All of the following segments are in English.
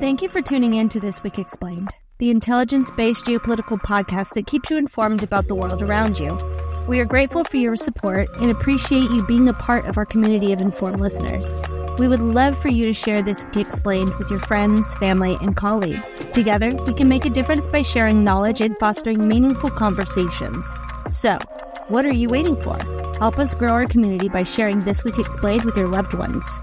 Thank you for tuning in to This Week Explained, the intelligence based geopolitical podcast that keeps you informed about the world around you. We are grateful for your support and appreciate you being a part of our community of informed listeners. We would love for you to share This Week Explained with your friends, family, and colleagues. Together, we can make a difference by sharing knowledge and fostering meaningful conversations. So, what are you waiting for? Help us grow our community by sharing This Week Explained with your loved ones.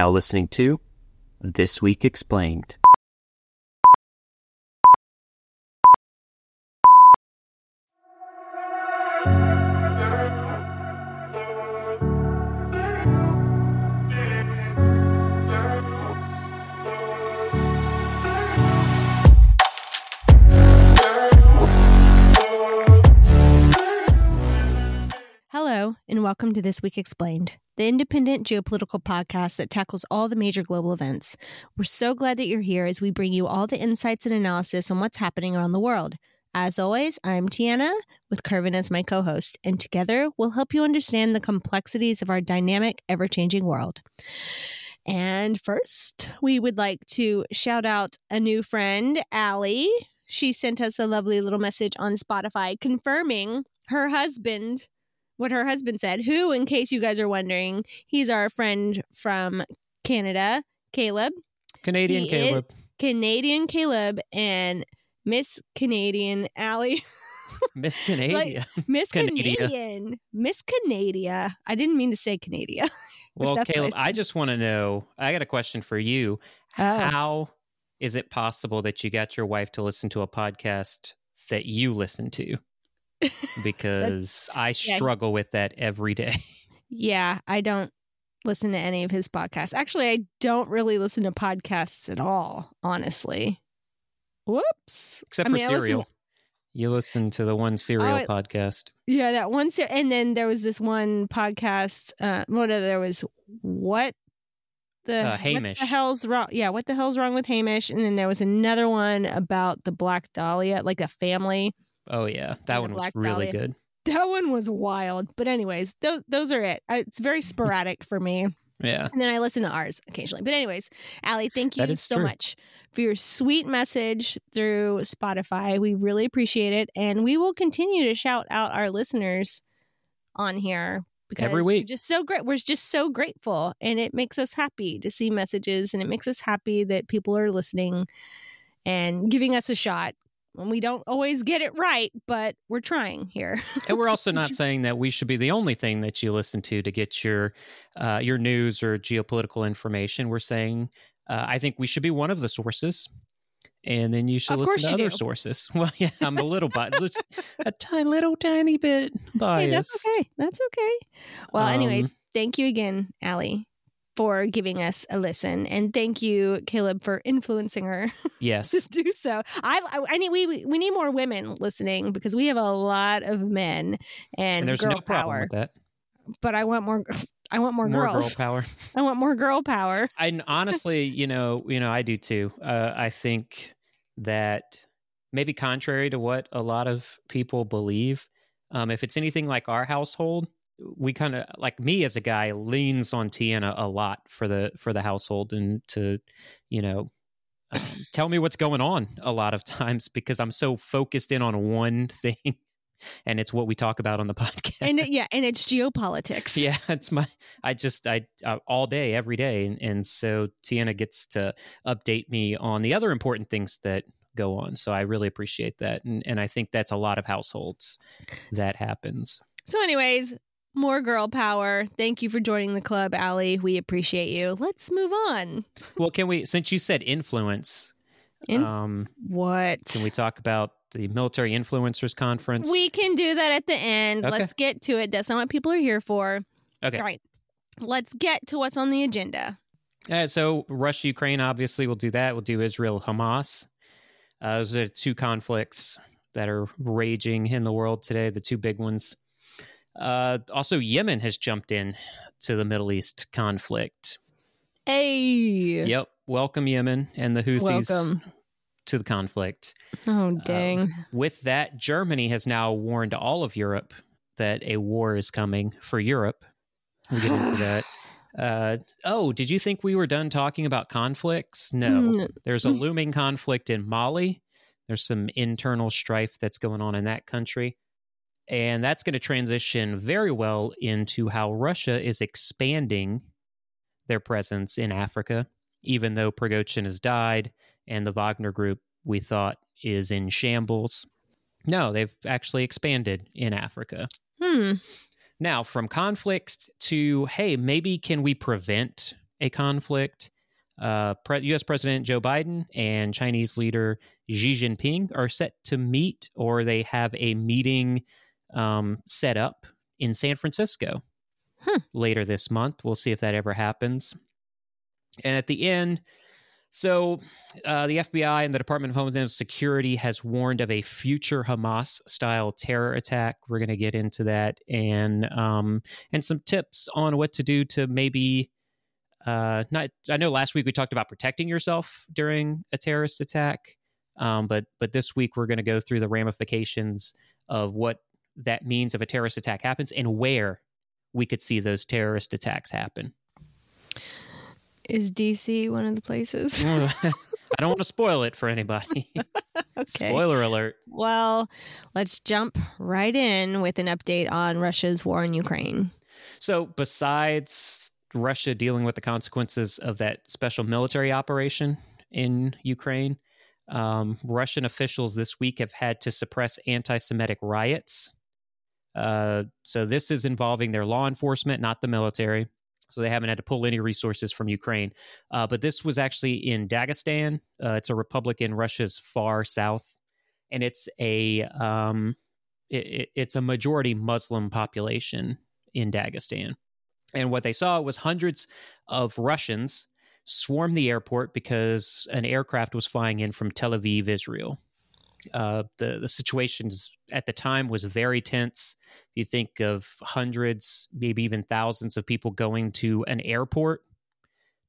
Now listening to This Week Explained. And welcome to This Week Explained, the independent geopolitical podcast that tackles all the major global events. We're so glad that you're here as we bring you all the insights and analysis on what's happening around the world. As always, I'm Tiana with Kervin as my co host, and together we'll help you understand the complexities of our dynamic, ever changing world. And first, we would like to shout out a new friend, Allie. She sent us a lovely little message on Spotify confirming her husband what her husband said, who, in case you guys are wondering, he's our friend from Canada, Caleb. Canadian He Caleb. Canadian Caleb and Miss Canadian Allie. Miss Canada. Miss Canada. Canadian. Miss Canada. I didn't mean to say Canada. well, what I Caleb, I just want to know. I got a question for you. Oh. How is it possible that you got your wife to listen to a podcast that you listen to? Because I yeah. struggle with that every day. yeah, I don't listen to any of his podcasts. Actually, I don't really listen to podcasts at all, honestly. Whoops. Except I for mean, listen- Serial. You listen to the one Serial I- podcast. Yeah, that one. ser- And then there was this one podcast. Uh, what there was what the Uh, What Hamish. the hell's wrong? Yeah, what the hell's wrong with Hamish? And then there was another one about the Black Dahlia, like a family. Oh yeah, that one was really Dahlia. good. That one was wild. But anyways, those those are it. It's very sporadic for me. Yeah. And then I listen to ours occasionally. But anyways, Allie, thank you so true. much for your sweet message through Spotify. We really appreciate it. And we will continue to shout out our listeners on here because Every week. just so great. We're just so grateful. And it makes us happy to see messages and it makes us happy that people are listening and giving us a shot. And we don't always get it right, but we're trying here. and we're also not saying that we should be the only thing that you listen to to get your uh, your news or geopolitical information. We're saying uh, I think we should be one of the sources, and then you should Of listen to other do. sources. Well, yeah, I'm a little biased, just a tiny little tiny bit Hey, biased. that's okay. That's okay. Well, Um, anyways, thank you again, Allie, for giving us a listen, and thank you, Caleb, for influencing her to Yes, do so. I, I, I need we we we need more women listening because we have a lot of men and, and there's girl no problem power. with that. But I want more. I want more, More girls. girl power. I want more girl power. and honestly, you know, you know, I do too. Uh, I think that maybe contrary to what a lot of people believe, um, if it's anything like our household, we kind of like me as a guy leans on Tiana a lot for the for the household and to, you know, um, tell me what's going on a lot of times because I'm so focused in on one thing, and it's what we talk about on the podcast. And it- yeah, and it's geopolitics. Yeah, it's my. I just I uh, all day, every day, and, and so Tiana gets to update me on the other important things that go on. So I really appreciate that, and and I think that's a lot of households that happens. So, anyways, more girl power. Thank you for joining the club, Allie. We appreciate you. Let's move on. Well, can we? Since you said influence, In- um, what? can we talk about the military influencers conference? We can do that at the end. Okay. Let's get to it. That's not what people are here for. okay. All right. Let's get to what's on the agenda. Uh, so Russia, Ukraine, obviously, we'll do that. We'll do Israel, Hamas. Uh, those are two conflicts that are raging in the world today, the two big ones. Uh, also, Yemen has jumped in to the Middle East conflict. Hey. Yep. Welcome, Yemen and the Houthis Welcome. to the conflict. Oh, dang. Um, with that, Germany has now warned all of Europe that a war is coming for Europe. We'll get into that. Uh, oh, did you think we were done talking about conflicts? No. There's a looming conflict in Mali. There's some internal strife that's going on in that country. And that's going to transition very well into how Russia is expanding their presence in Africa, even though Prigozhin has died and the Wagner group we thought is in shambles. No, they've actually expanded in Africa. Hmm. Now, from conflict to, hey, maybe can we prevent a conflict? Uh, Pre- U.S. President Joe Biden and Chinese leader Xi Jinping are set to meet, or they have a meeting um, set up in San Francisco Hmm. later this month. We'll see if that ever happens. And at the end, so uh, the FBI and the Department of Homeland Security has warned of a future Hamas-style terror attack. We're going to get into that and um, and some tips on what to do to maybe uh, not. I know last week we talked about protecting yourself during a terrorist attack, um, but but this week we're going to go through the ramifications of what that means if a terrorist attack happens and where we could see those terrorist attacks happen. Is DC one of the places? I don't want to spoil it for anybody. okay. Spoiler alert. Well, let's jump right in with an update on Russia's war in Ukraine. So, besides Russia dealing with the consequences of that special military operation in Ukraine, um, Russian officials this week have had to suppress anti Semitic riots. Uh, so, this is involving their law enforcement, not the military. So, they haven't had to pull any resources from Ukraine. Uh, but this was actually in Dagestan. Uh, it's a republic in Russia's far south. And it's a um, it, it- it's a majority Muslim population in Dagestan. And what they saw was hundreds of Russians swarm the airport because an aircraft was flying in from Tel Aviv, Israel. Uh, the the situation at the time was very tense. You think of hundreds, maybe even thousands of people going to an airport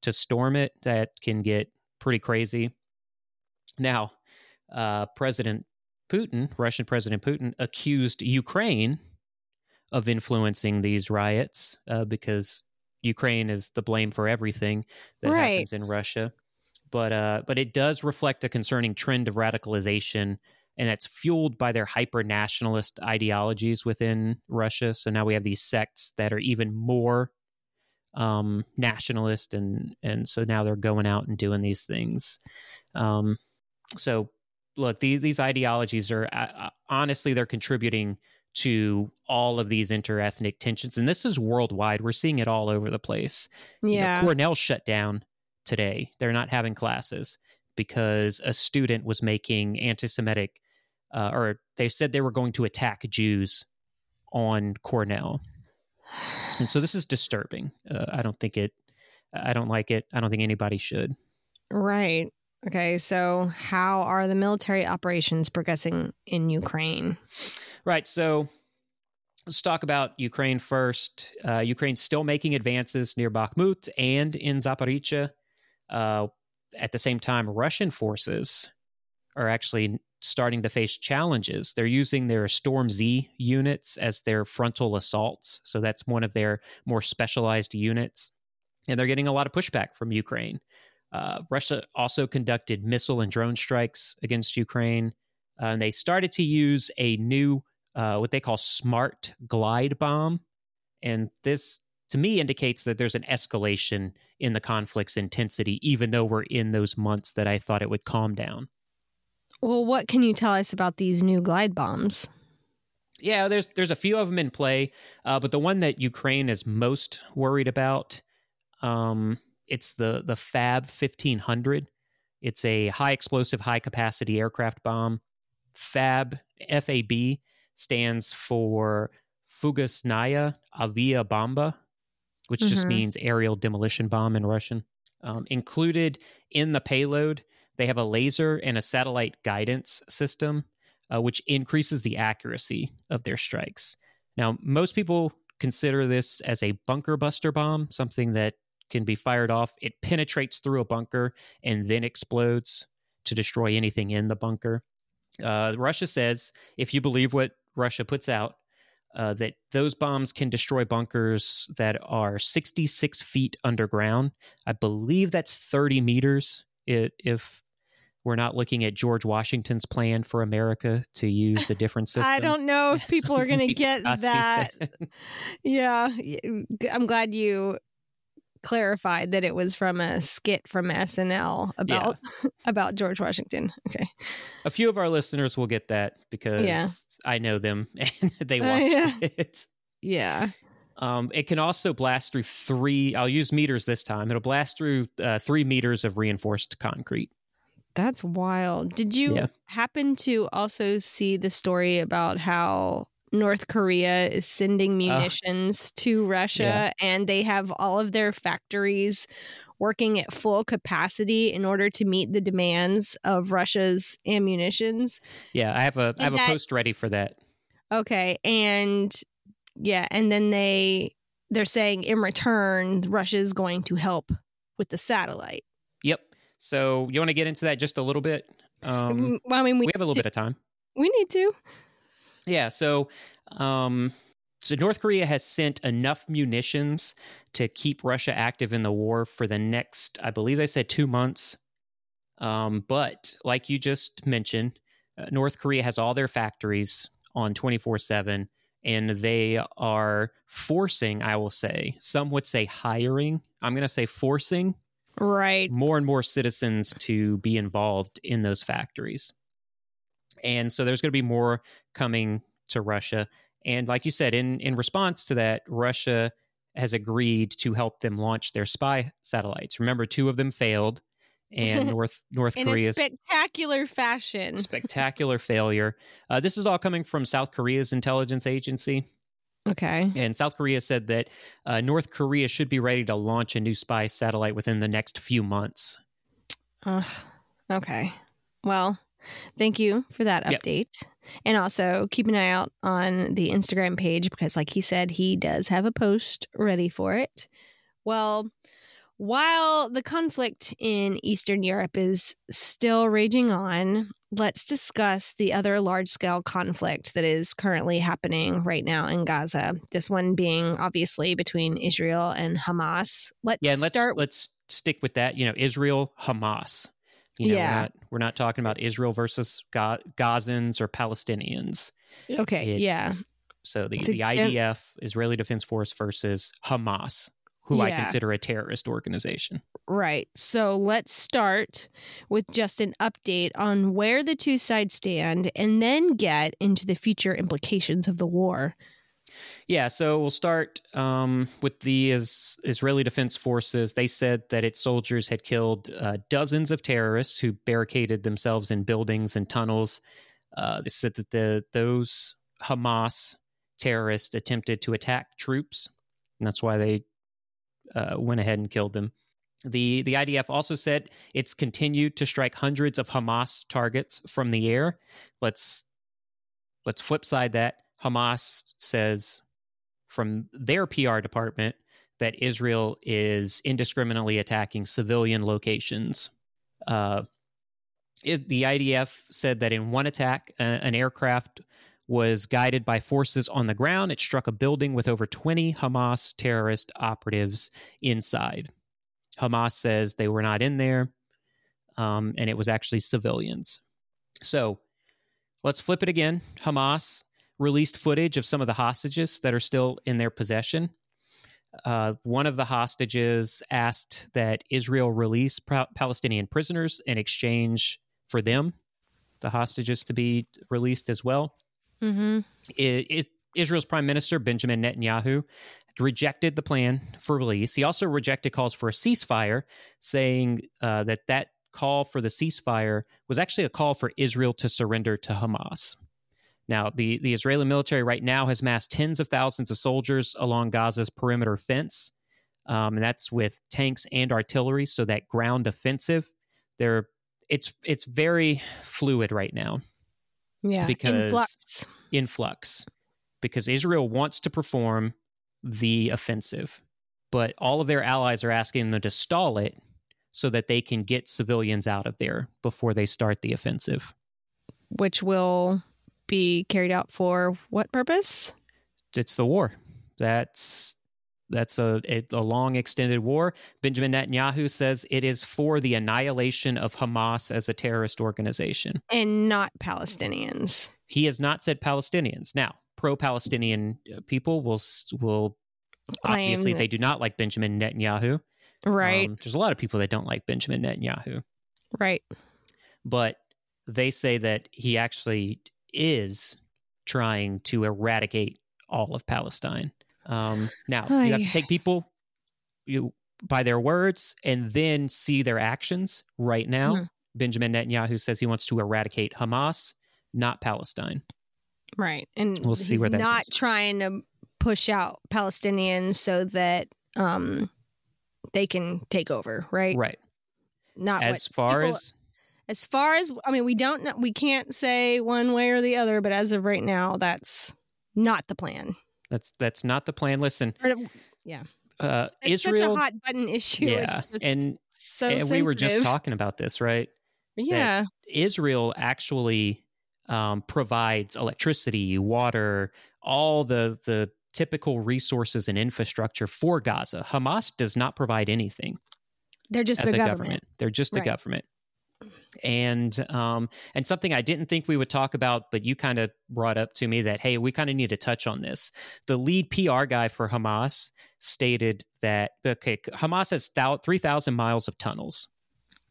to storm it. That can get pretty crazy. Now, uh, President Putin, Russian President Putin, accused Ukraine of influencing these riots uh, because Ukraine is the blame for everything that Right. happens in Russia. But uh, but it does reflect a concerning trend of radicalization, and that's fueled by their hyper nationalist ideologies within Russia. So now we have these sects that are even more um, nationalist, and and so now they're going out and doing these things. Um, so look, these these ideologies are uh, honestly they're contributing to all of these interethnic tensions, and this is worldwide. We're seeing it all over the place. You know, Yeah. Cornell shut down today. They're not having classes because a student was making anti-Semitic, uh, or they said they were going to attack Jews on Cornell, and so this is disturbing. Uh, I don't think it. I don't like it. I don't think anybody should. Right. Okay. So, how are the military operations progressing in Ukraine? Right. So let's talk about Ukraine first. Uh, Ukraine's still making advances near Bakhmut and in Zaporizhia. Uh, at the same time, Russian forces are actually starting to face challenges. They're using their Storm Z units as their frontal assaults. So that's one of their more specialized units. And they're getting a lot of pushback from Ukraine. Uh, Russia also conducted missile and drone strikes against Ukraine. Uh, and they started to use a new, uh, what they call smart glide bomb. And this, to me, indicates that there's an escalation in the conflict's intensity, even though we're in those months that I thought it would calm down. Well, what can you tell us about these new glide bombs? Yeah, there's there's a few of them in play, uh, but the one that Ukraine is most worried about, um, it's the the Fab 1500. It's a high explosive, high capacity aircraft bomb. Fab FAB stands for Fugasnaya Avia Bomba, which just Mhm. means aerial demolition bomb in Russian. Um, included in the payload, they have a laser and a satellite guidance system, uh, which increases the accuracy of their strikes. Now, most people consider this as a bunker buster bomb, something that can be fired off. It penetrates through a bunker and then explodes to destroy anything in the bunker. Uh, Russia says, if you believe what Russia puts out, uh, that those bombs can destroy bunkers that are 66 feet underground. I believe that's 30 meters if we're not looking at George Washington's plan for America to use a different system. I don't know if people are going to get that. yeah. I'm glad you clarified that it was from a skit from SNL about yeah. about George Washington. Okay. A few of our listeners will get that because yeah. I know them and they watched uh, yeah. it. Yeah. Um, it can also blast through three. I'll use meters this time. It'll blast through uh, three meters of reinforced concrete. That's wild. Did you happen to also see the story about how North Korea is sending munitions uh, to Russia yeah. and they have all of their factories working at full capacity in order to meet the demands of Russia's ammunitions. Yeah, I have a I have that, a post ready for that. Okay, and yeah, and then they they're saying in return Russia is going to help with the satellite. Yep. So you want to get into that just a little bit? Um, well, I mean, we, we have a little to, bit of time. We need to. Yeah. So, um, so North Korea has sent enough munitions to keep Russia active in the war for the next, I believe they said two months. Um, but like you just mentioned, uh, North Korea has all their factories on 24 7, and they are forcing, I will say, some would say hiring. I'm going to say forcing. Right. More and more citizens to be involved in those factories. And so there's going to be more coming to Russia. And like you said, in, in response to that, Russia has agreed to help them launch their spy satellites. Remember, two of them failed, and North North in Korea's spectacular fashion, spectacular failure. Uh, this is all coming from South Korea's intelligence agency. Okay. And South Korea said that uh, North Korea should be ready to launch a new spy satellite within the next few months. Uh, okay. Well, Thank you for that update. Yep. And also keep an eye out on the Instagram page because, like he said, he does have a post ready for it. Well, while the conflict in Eastern Europe is still raging on, let's discuss the other large scale conflict that is currently happening right now in Gaza. This one being obviously between Israel and Hamas. Let's yeah, let's start. Let's stick with that. You know, Israel, Hamas. You know, yeah. We're not, we're not talking about Israel versus Ga- Gazans or Palestinians. Okay. It, yeah. So the, the IDF, Israeli Defense Force versus Hamas, who yeah. I consider a terrorist organization. Right. So let's start with just an update on where the two sides stand and then get into the future implications of the war. Yeah, so we'll start um, with the is, Israeli Defense Forces. They said that its soldiers had killed uh, dozens of terrorists who barricaded themselves in buildings and tunnels. Uh, they said that the those Hamas terrorists attempted to attack troops, and that's why they uh, went ahead and killed them. The the IDF also said it's continued to strike hundreds of Hamas targets from the air. Let's let's flip side that. Hamas says from their PR department that Israel is indiscriminately attacking civilian locations. Uh, it, the IDF said that in one attack, an aircraft was guided by forces on the ground. It struck a building with over 20 Hamas terrorist operatives inside. Hamas says they were not in there, um, and it was actually civilians. So let's flip it again. Hamas released footage of some of the hostages that are still in their possession. Uh, one of the hostages asked that Israel release pra- Palestinian prisoners in exchange for them, the hostages to be released as well. Mm-hmm. It, it, Israel's Prime Minister Benjamin Netanyahu rejected the plan for release. He also rejected calls for a ceasefire, saying uh, that that call for the ceasefire was actually a call for Israel to surrender to Hamas. Now, the, the Israeli military right now has massed tens of thousands of soldiers along Gaza's perimeter fence. um, and that's with tanks and artillery. So that ground offensive, they're it's it's very fluid right now Yeah. because- Influx. in flux because Israel wants to perform the offensive, but all of their allies are asking them to stall it so that they can get civilians out of there before they start the offensive. which will be carried out for what purpose? It's the war. That's that's a, a, long extended war. Benjamin Netanyahu says it is for the annihilation of Hamas as a terrorist organization. And not Palestinians. He has not said Palestinians. Now, pro-Palestinian uh, people will will Claim obviously that- they do not like Benjamin Netanyahu. Right. Um, there's a lot of people that don't like Benjamin Netanyahu, right. but they say that he actually is trying to eradicate all of Palestine. Um, now you have to take people you by their words and then see their actions. Right now, Mhm. Benjamin Netanyahu says he wants to eradicate Hamas, not Palestine. Right. And We'll see he's where that not goes. trying to push out Palestinians so that um they can take over, right? Right. Not As far people- as as far as I mean, we don't know we can't say one way or the other, but as of right now, that's not the plan. that's that's not the plan. Listen, yeah, uh, It's Israel. such a hot button issue. yeah, and so and we were just talking about this, right? Yeah. Israel actually um, provides electricity, water, all the the typical resources and infrastructure for Gaza. Hamas does not provide anything They're just as the a government. government. They're just a Right. government. And um, and something I didn't think we would talk about, but you kind of brought up to me that hey, we kind of need to touch on this. The lead PR guy for Hamas stated that okay, Hamas has three thousand miles of tunnels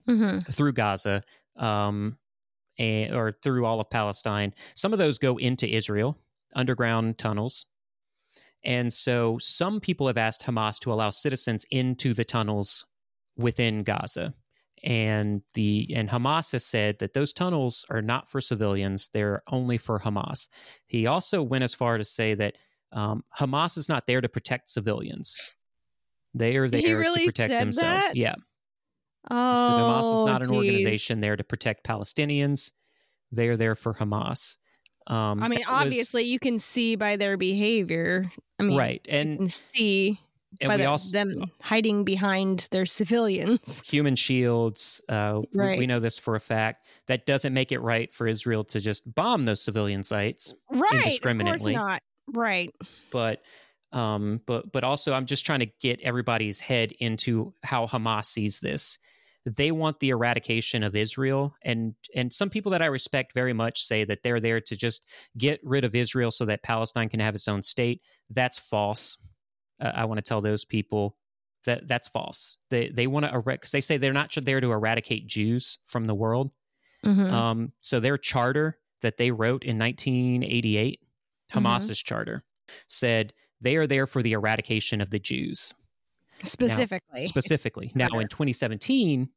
hmm through Gaza um, and, or through all of Palestine. Some of those go into Israel, underground tunnels. And so some people have asked Hamas to allow citizens into the tunnels within Gaza. And the and Hamas has said that those tunnels are not for civilians; they're only for Hamas. He also went as far to say that um, Hamas is not there to protect civilians; they are there really to protect themselves. that? Yeah, Oh, so Hamas is not an geez. organization there to protect Palestinians. They are there for Hamas. Um, I mean, that was- obviously, you can see by their behavior. I mean, right, you and can see and by we the- also them hiding behind their civilians. human shields. Uh, we- Right. we, know this for a fact. That doesn't make it right for Israel to just bomb those civilian sites, Right. Of course Indiscriminately. not. Right. but um, but but also, I'm just trying to get everybody's head into how Hamas sees this. They want the eradication of Israel, and and some people that I respect very much say that they're there to just get rid of Israel so that Palestine can have its own state. That's false. Uh, I want to tell those people that that's false. They they want to erect because they say they're not there to eradicate Jews from the world. Mhm. Um, so their charter that they wrote in 1988, Hamas's charter, said they are there for the eradication of the Jews Specifically. specifically. Now in 2017,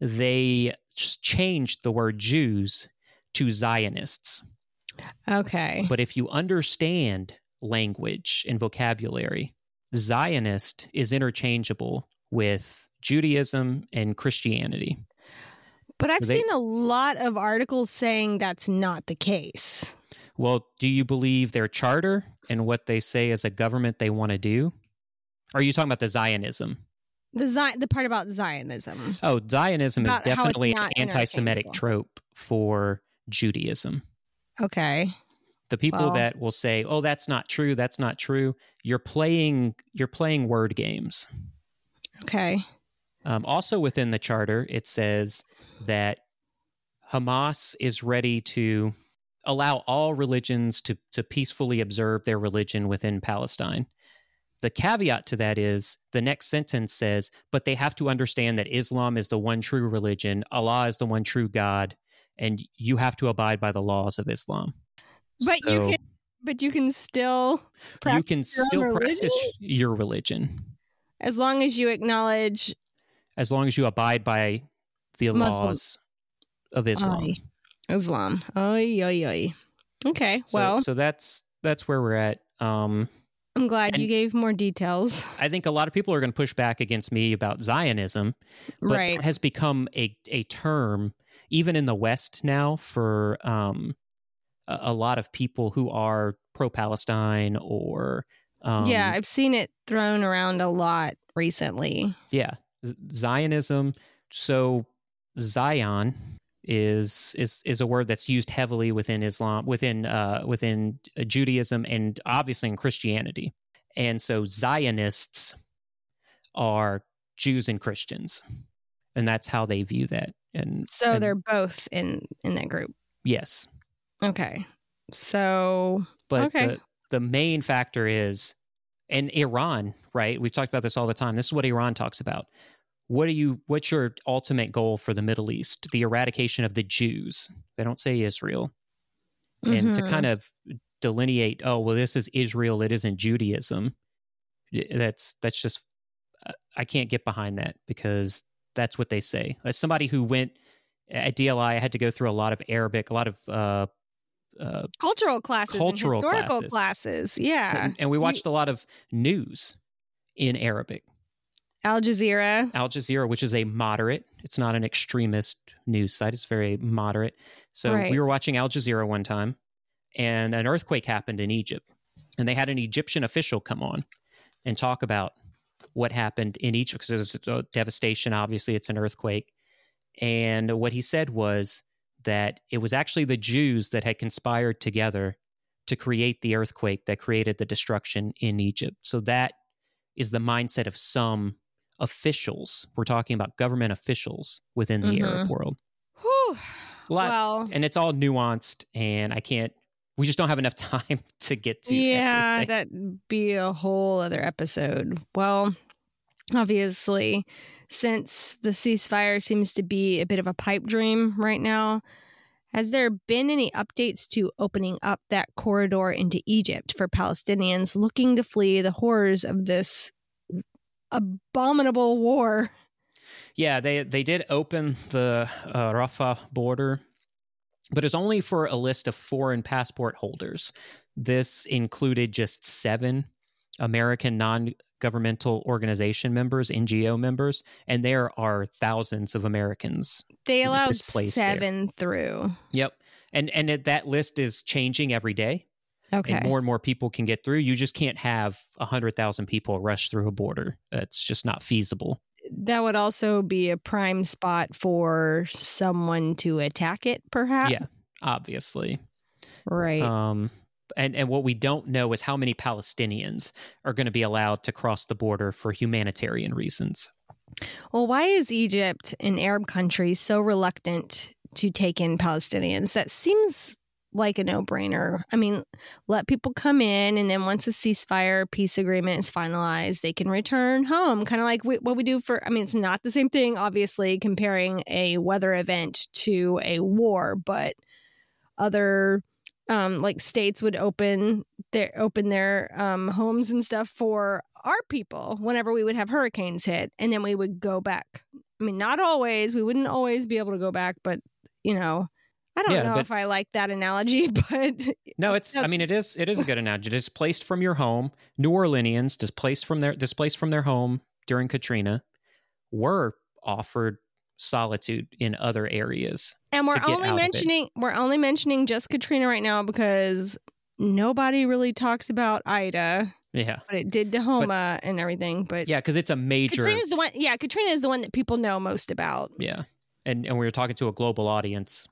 they just changed the word Jews to Zionists. okay. But if you understand language and vocabulary, Zionist is interchangeable with Judaism and Christianity. But I've they- seen a lot of articles saying that's not the case. Well, do you believe their charter and what they say as a government they want to do? Or are you talking about the Zionism? The Zion, the part about Zionism. Oh, Zionism is About it's definitely an anti Semitic trope for Judaism. Okay. The people that will say, "Oh, that's not true. That's not true." You're playing you're playing word games. Okay. Um, also within the charter, it says that Hamas is ready to allow all religions to, to peacefully observe their religion within Palestine. The caveat to that is the next sentence says, but they have to understand that Islam is the one true religion, Allah is the one true God, and you have to abide by the laws of Islam. But you can but you can still you can still religion? practice your religion as long as you acknowledge as long as you abide by the Muslim- laws of Islam. Aye. Islam. Oy, oy, oy. Okay. So, well, so that's that's where we're at. Um, I'm glad you gave more details. I think a lot of people are going to push back against me about Zionism, but right. that has become a a term even in the West now for um, a, a lot of people who are pro Palestine or um, yeah, I've seen it thrown around a lot recently. yeah Zionism. So Zion is is is a word that's used heavily within Islam, within uh, within Judaism, and obviously in Christianity. And so Zionists are Jews and Christians, and that's how they view that. And So and they're both in in that group. yes, Okay. So but Okay. the the main factor is, and Iran, right? We've talked about this all the time. This is what Iran talks about. What are you? What's your ultimate goal for the Middle East? The eradication of the Jews. They don't say Israel, and to Mhm. kind of delineate. Oh, well, this is Israel. It isn't Judaism. That's that's just. uh, I can't get behind that because that's what they say. As somebody who went at DLI, I had to go through a lot of Arabic, a lot of uh, uh, cultural classes, Cultural and historical classes. classes. Yeah. and, and we watched a lot of news in Arabic. Al Jazeera. Al Jazeera, which is a moderate, it's not an extremist news site, it's very moderate. So Right. we were watching Al Jazeera one time, and an earthquake happened in Egypt. And they had an Egyptian official come on and talk about what happened in Egypt because it was a devastation. Obviously, it's an earthquake. And what he said was that it was actually the Jews that had conspired together to create the earthquake that created the destruction in Egypt. So that is the mindset of some officials. We're talking about government officials within the mm-hmm. Arab world. Whew. Lot- Well, and it's all nuanced, and I can't. We just don't have enough time to get to. yeah, everything. that'd be a whole other episode. Well, obviously, since the ceasefire seems to be a bit of a pipe dream right now, has there been any updates to opening up that corridor into Egypt for Palestinians looking to flee the horrors of this abominable war? Yeah, they they did open the uh, Rafah border, but it's only for a list of foreign passport holders. This included just seven American non-governmental organization members, NGO members, and there are thousands of Americans. They allowed Displaced there. seven through. Yep, and and that list is changing every day. Okay. and more and more people can get through. You just can't have a hundred thousand people rush through a border. It's just not feasible. that would also be a prime spot for someone to attack it, perhaps. Yeah, obviously. Right. Um, and and what we don't know is how many Palestinians are going to be allowed to cross the border for humanitarian reasons. well, why is Egypt, an Arab country, so reluctant to take in Palestinians? That seems like a no brainer. I mean, let people come in, and then once a ceasefire peace agreement is finalized, they can return home. Kind of like we, what we do for, I mean, it's not the same thing, obviously, comparing a weather event to a war, but other um like states would open their open their um homes and stuff for our people whenever we would have hurricanes hit and then we would go back i mean not always we wouldn't always be able to go back but you know i don't Yeah, know but- if i like that analogy but No, it's. I mean, it is. It is a good analogy. Displaced from your home, New Orleanians displaced from their displaced from their home during Katrina, were offered solitude in other areas. and we're only out of it. mentioning we're only mentioning just katrina right now because nobody really talks about ida Yeah, what it did to Houma and everything but yeah, because it's a major. katrina's the one yeah katrina is the one that people know most about yeah, and and we were talking to a global audience.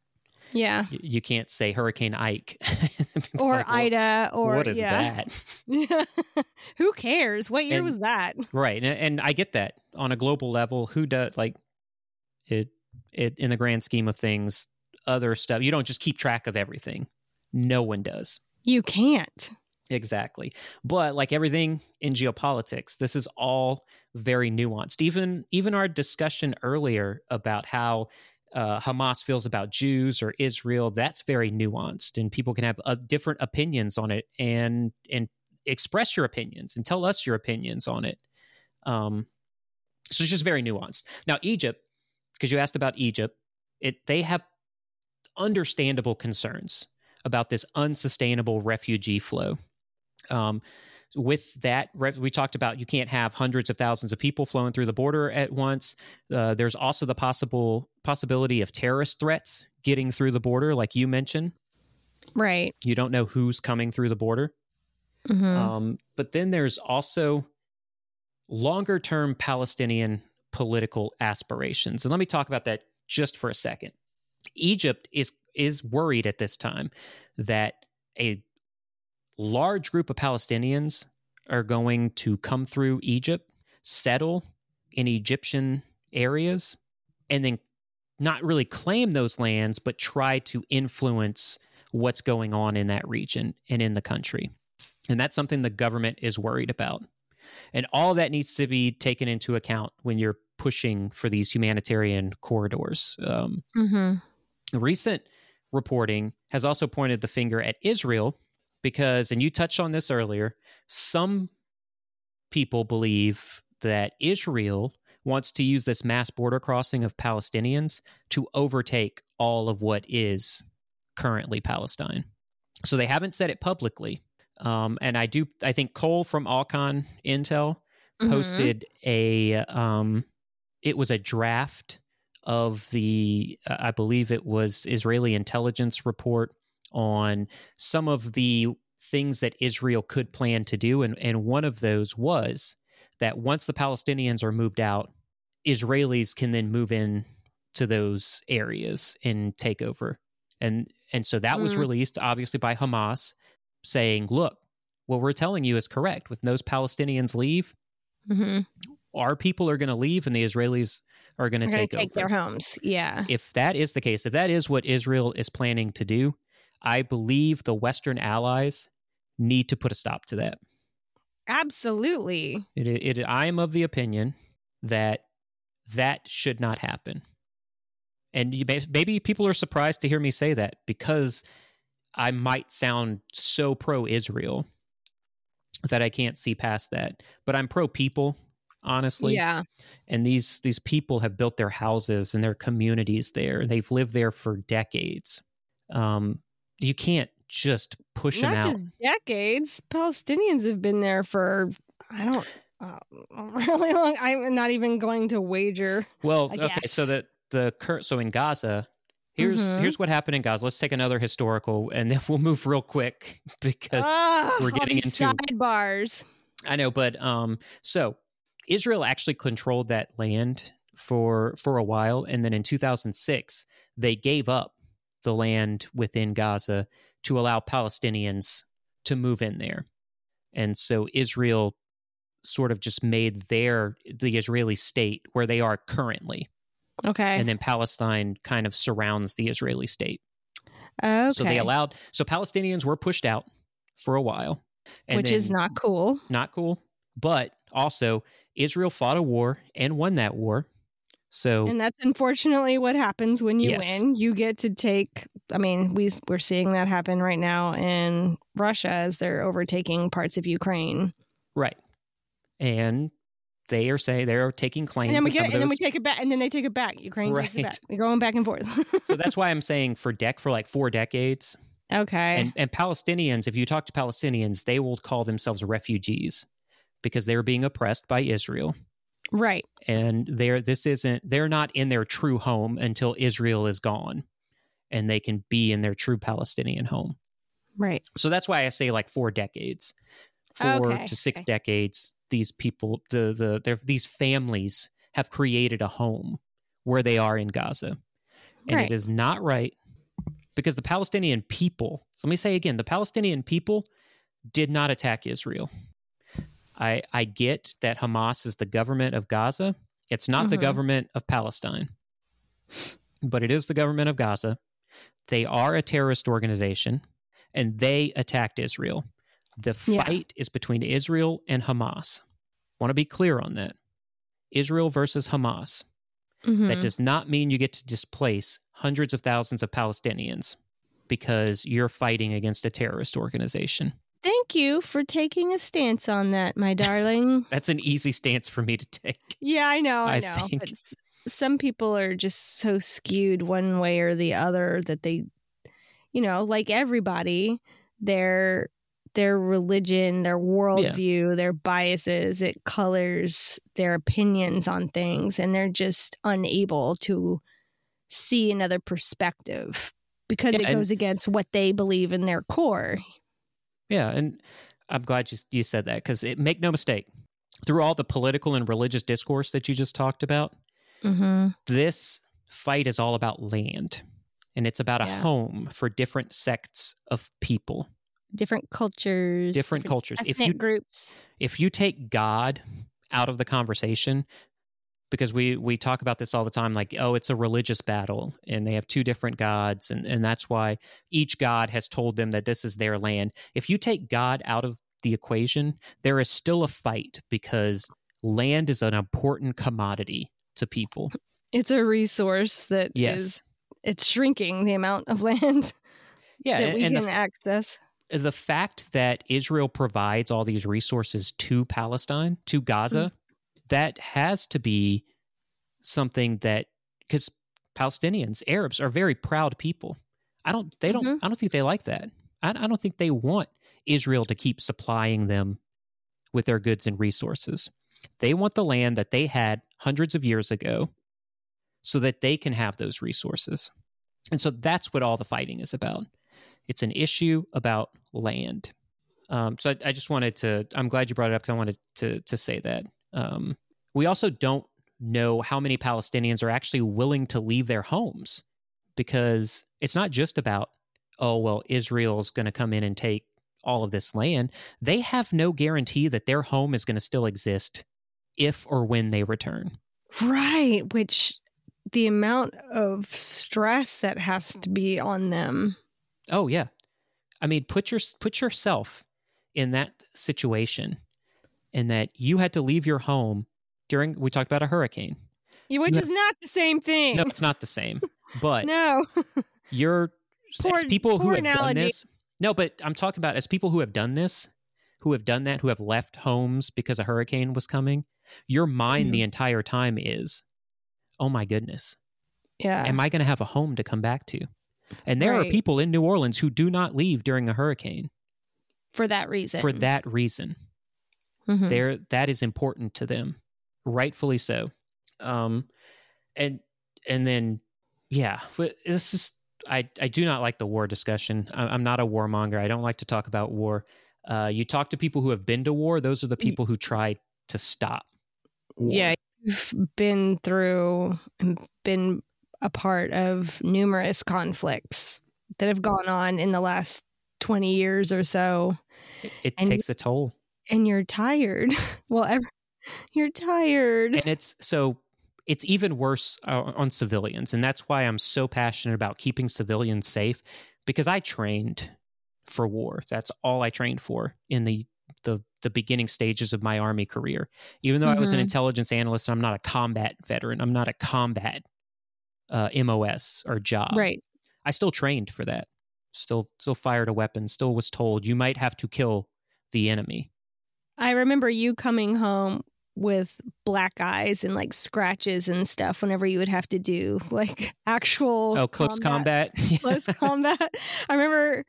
yeah Y- You can't say Hurricane Ike or like, ida or what is yeah. that? Who cares? What year And- was that? Right, and, and I get that on a global level. Who does like it? It in the grand scheme of things, other stuff. You don't just keep track of everything. No one does. You can't. Exactly. But like everything in geopolitics, this is all very nuanced. Even even our discussion earlier about how uh, Hamas feels about Jews or Israel, that's very nuanced, and people can have uh, different opinions on it, and and express your opinions and tell us your opinions on it. Um, so it's just very nuanced. Now Egypt, because you asked about Egypt, it they have understandable concerns about this unsustainable refugee flow. Um, with that, we talked about you can't have hundreds of thousands of people flowing through the border at once. Uh, there's also the possible possibility of terrorist threats getting through the border, like you mentioned. Right. You don't know who's coming through the border. Mhm. Um, but then there's also longer term Palestinian political aspirations. And let me talk about that just for a second. Egypt is is worried at this time that a large group of Palestinians are going to come through Egypt, settle in Egyptian areas, and then not really claim those lands, but try to influence what's going on in that region and in the country. And that's something the government is worried about. And all that needs to be taken into account when you're pushing for these humanitarian corridors. Um, Mhm. recent reporting has also pointed the finger at Israel because, and you touched on this earlier, some people believe that Israel wants to use this mass border crossing of Palestinians to overtake all of what is currently Palestine. So they haven't said it publicly. Um, and I do, I think Cole from Alcon Intel Mhm. posted a um it was a draft of the uh, i believe it was israeli intelligence report on some of the things that israel could plan to do and and one of those was that once the palestinians are moved out israelis can then move in to those areas and take over and and so that was Mm. released obviously by hamas saying look what we're telling you is correct when those palestinians leave Mhm. Our people are going to leave and the Israelis are going to take, take over. their homes. Yeah. If that is the case, if that is what Israel is planning to do, I believe the Western allies need to put a stop to that. Absolutely. It, it, I am of the opinion that that should not happen. And you, may- maybe people are surprised to hear me say that because I might sound so pro Israel that I can't see past that. But I'm pro people, honestly. yeah. and these these people have built their houses and their communities there they've lived there for decades um you can't just push them out just decades. Palestinians have been there for I don't uh, really long. I'm not even going to wager. well okay so that the current so in gaza here's Mhm. here's what happened in gaza let's take another historical and then we'll move real quick because Ah, we're getting into- sidebars. I know, but um, so Israel actually controlled that land for for a while, and then in 2006 they gave up the land within Gaza to allow Palestinians to move in there, and so Israel sort of just made their the Israeli state where they are currently, Okay. and then Palestine kind of surrounds the Israeli state. okay. So they allowed so Palestinians were pushed out for a while, and which is not cool. not cool. But also, Israel fought a war and won that war. So And that's unfortunately what happens when you Yes. win. You get to take. I mean, we we're seeing that happen right now in Russia as they're overtaking parts of Ukraine, right, and they are saying they're taking claim and then we get it, and then we take it back, and then they take it back. Ukraine takes it back. They're going back and forth. so that's why I'm saying for deck for like four decades. okay. And and Palestinians, if you talk to Palestinians, they will call themselves refugees because they're being oppressed by Israel. right. and they're this isn't they're not in their true home until Israel is gone and they can be in their true Palestinian home. Right. So that's why I say like four decades. Four Okay, to six okay. decades these people the the they're, these families have created a home where they are in Gaza. And Right. it is not right because the Palestinian people, let me say again, the Palestinian people did not attack Israel. I I get that Hamas is the government of Gaza. It's not the Mhm. government of Palestine. But it is the government of Gaza. They are a terrorist organization and they attacked Israel. The Yeah. fight is between Israel and Hamas. Want to be clear on that. Israel versus Hamas. Mhm. That does not mean you get to displace hundreds of thousands of Palestinians because you're fighting against a terrorist organization. Thank you for taking a stance on that, my darling. That's an easy stance for me to take. yeah, I know, I, I know. think- But some people are just so skewed one way or the other that they, you know, like everybody, they're their religion, their worldview, their biases. It colors their opinions on things, and they're just unable to see another perspective because Yeah, it and- goes against what they believe in their core. Yeah, and I'm glad you you said that because it make no mistake, through all the political and religious discourse that you just talked about, Mm-hmm. this fight is all about land, and it's about Yeah. a home for different sects of people, Different cultures, different cultures. ethnic If you groups. if you take God out of the conversation, because we we talk about this all the time, like oh, it's a religious battle, and they have two different gods, and and that's why each god has told them that this is their land. If you take God out of the equation, there is still a fight because land is an important commodity to people. It's a resource that is Yes. it's shrinking the amount of land Yeah, that and, we can the, access. the fact that Israel provides all these resources to Palestine, to Gaza, mm. That has to be something that because Palestinians, Arabs are very proud people. I don't, they don't, Mhm. I don't think they like that. I, I don't think they want Israel to keep supplying them with their goods and resources. They want the land that they had hundreds of years ago so that they can have those resources. And so that's what all the fighting is about. It's an issue about land. Um, so I, I just wanted to. I'm glad you brought it up because I wanted to to say that. Um, we also don't know how many Palestinians are actually willing to leave their homes because it's not just about oh well Israel's going to come in and take all of this land. They have no guarantee that their home is going to still exist if or when they return. Right, which the amount of stress that has to be on them. Oh yeah, I mean put your put yourself in that situation, in that you had to leave your home during. We talked about a hurricane. Which No. is not the same thing. No, it's not the same. But No. you're Poor- as people who poor have done this. No, but I'm talking about as people who have done this, who have done that, who have left homes because a hurricane was coming. Your mind Mhm. the entire time is, oh my goodness, yeah. am I going to have a home to come back to? And there are people in New Orleans who do not leave during a hurricane for that reason. for that reason. Mhm. There, that is important to them, rightfully so. Um, and and then, yeah, but this is I I do not like the war discussion. I, I'm not a warmonger. I don't like to talk about war. Uh, you talk to people who have been to war; those are the people who try to stop. war. Yeah, you've been through and been a part of numerous conflicts that have gone on in the last 20 years or so, it, it and you- takes a toll, and you're tired. well, ev- you're tired. and it's so it's even worse uh, on civilians, and that's why I'm so passionate about keeping civilians safe because I trained for war. That's all I trained for in the the the beginning stages of my army career. Even though I was an Mhm. intelligence analyst, I'm not a combat veteran. I'm not a combat uh, MOS or job. Right. I still trained for that. Still still fired a weapon. Still was told you might have to kill the enemy. I remember you coming home with black eyes and like scratches and stuff whenever you would have to do like actual Oh, close combat. close combat. I remember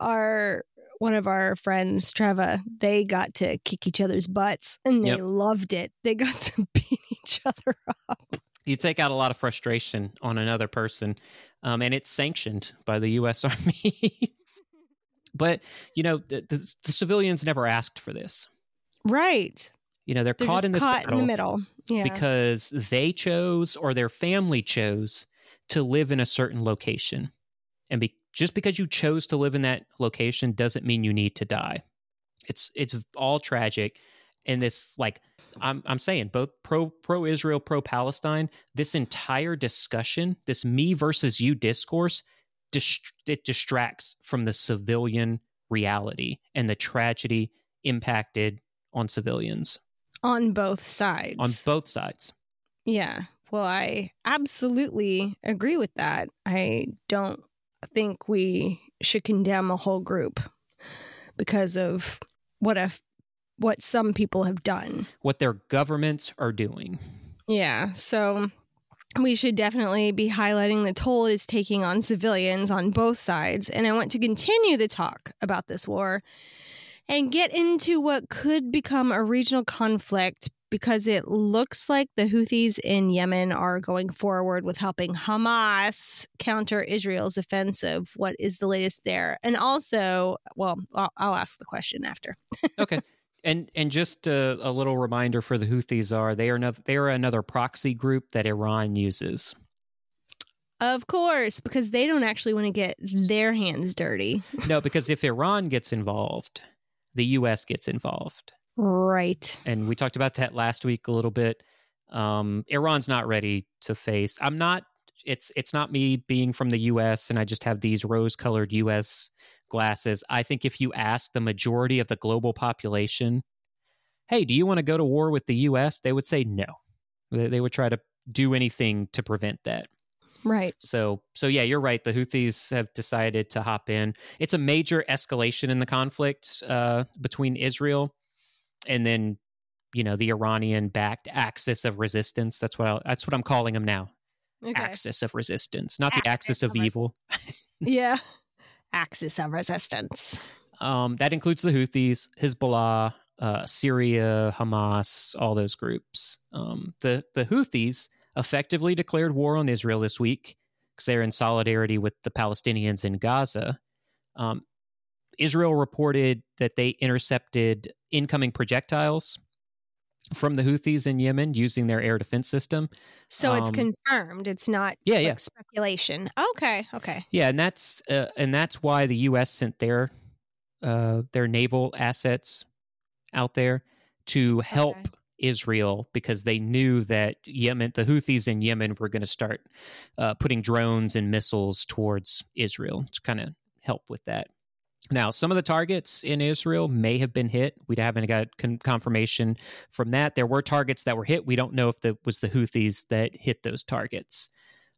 our one of our friends, Treva, they got to kick each other's butts and they Yep. loved it. They got to beat each other up. you take out a lot of frustration on another person, um, and it's sanctioned by the U.S. Army. but you know, the, the, the civilians never asked for this. Right. You know, they're, They're caught in this caught battle in the middle. Yeah. because they chose or their family chose to live in a certain location, and be, just because you chose to live in that location doesn't mean you need to die. It's it's all tragic, and this like I'm I'm saying both pro pro Israel pro Palestine. This entire discussion, this me versus you discourse, dist- it distracts from the civilian reality and the tragedy impacted on civilians on both sides. on both sides. Yeah. Well, I absolutely agree with that. I don't think we should condemn a whole group because of what if what some people have done. What their governments are doing. Yeah. So we should definitely be highlighting the toll it is taking on civilians on both sides. And I want to continue the talk about this war and get into what could become a regional conflict because it looks like the Houthis in Yemen are going forward with helping Hamas counter Israel's offensive. What is the latest there? And also, well, I'll, I'll ask the question after. okay. And and just a, a, little reminder for the Houthis are they are another, they are another proxy group that Iran uses. Of course, because they don't actually want to get their hands dirty. no, because if Iran gets involved, the U.S. gets involved. Right. And we talked about that last week a little bit. Um, Iran's not ready to face. I'm not. It's it's not me being from the U.S. and I just have these rose-colored U.S. glasses. I think if you ask the majority of the global population, "Hey, do you want to go to war with the U.S.?" they would say no. They, they would try to do anything to prevent that. Right. So so yeah, you're right. The Houthis have decided to hop in. It's a major escalation in the conflict uh, between Israel and then you know the Iranian backed axis of resistance. That's what I, that's what I'm calling them now. Okay. Axis of resistance, not axis the axis of, of evil. yeah, axis of resistance. Um, that includes the Houthis, Hezbollah, uh, Syria, Hamas, all those groups. Um, the the Houthis effectively declared war on Israel this week because they're in solidarity with the Palestinians in Gaza. Um, Israel reported that they intercepted incoming projectiles from the Houthis in Yemen using their air defense system. So um, it's confirmed. It's not yeah, like yeah. speculation. Okay, okay. Yeah, and that's uh, and that's why the U.S. sent their uh, their naval assets out there to help okay. Israel because they knew that Yemen, the Houthis in Yemen, were going to start uh, putting drones and missiles towards Israel to kind of help with that. Now, some of the targets in Israel may have been hit. We haven't got con- confirmation from that. There were targets that were hit. We don't know if it was the Houthis that hit those targets.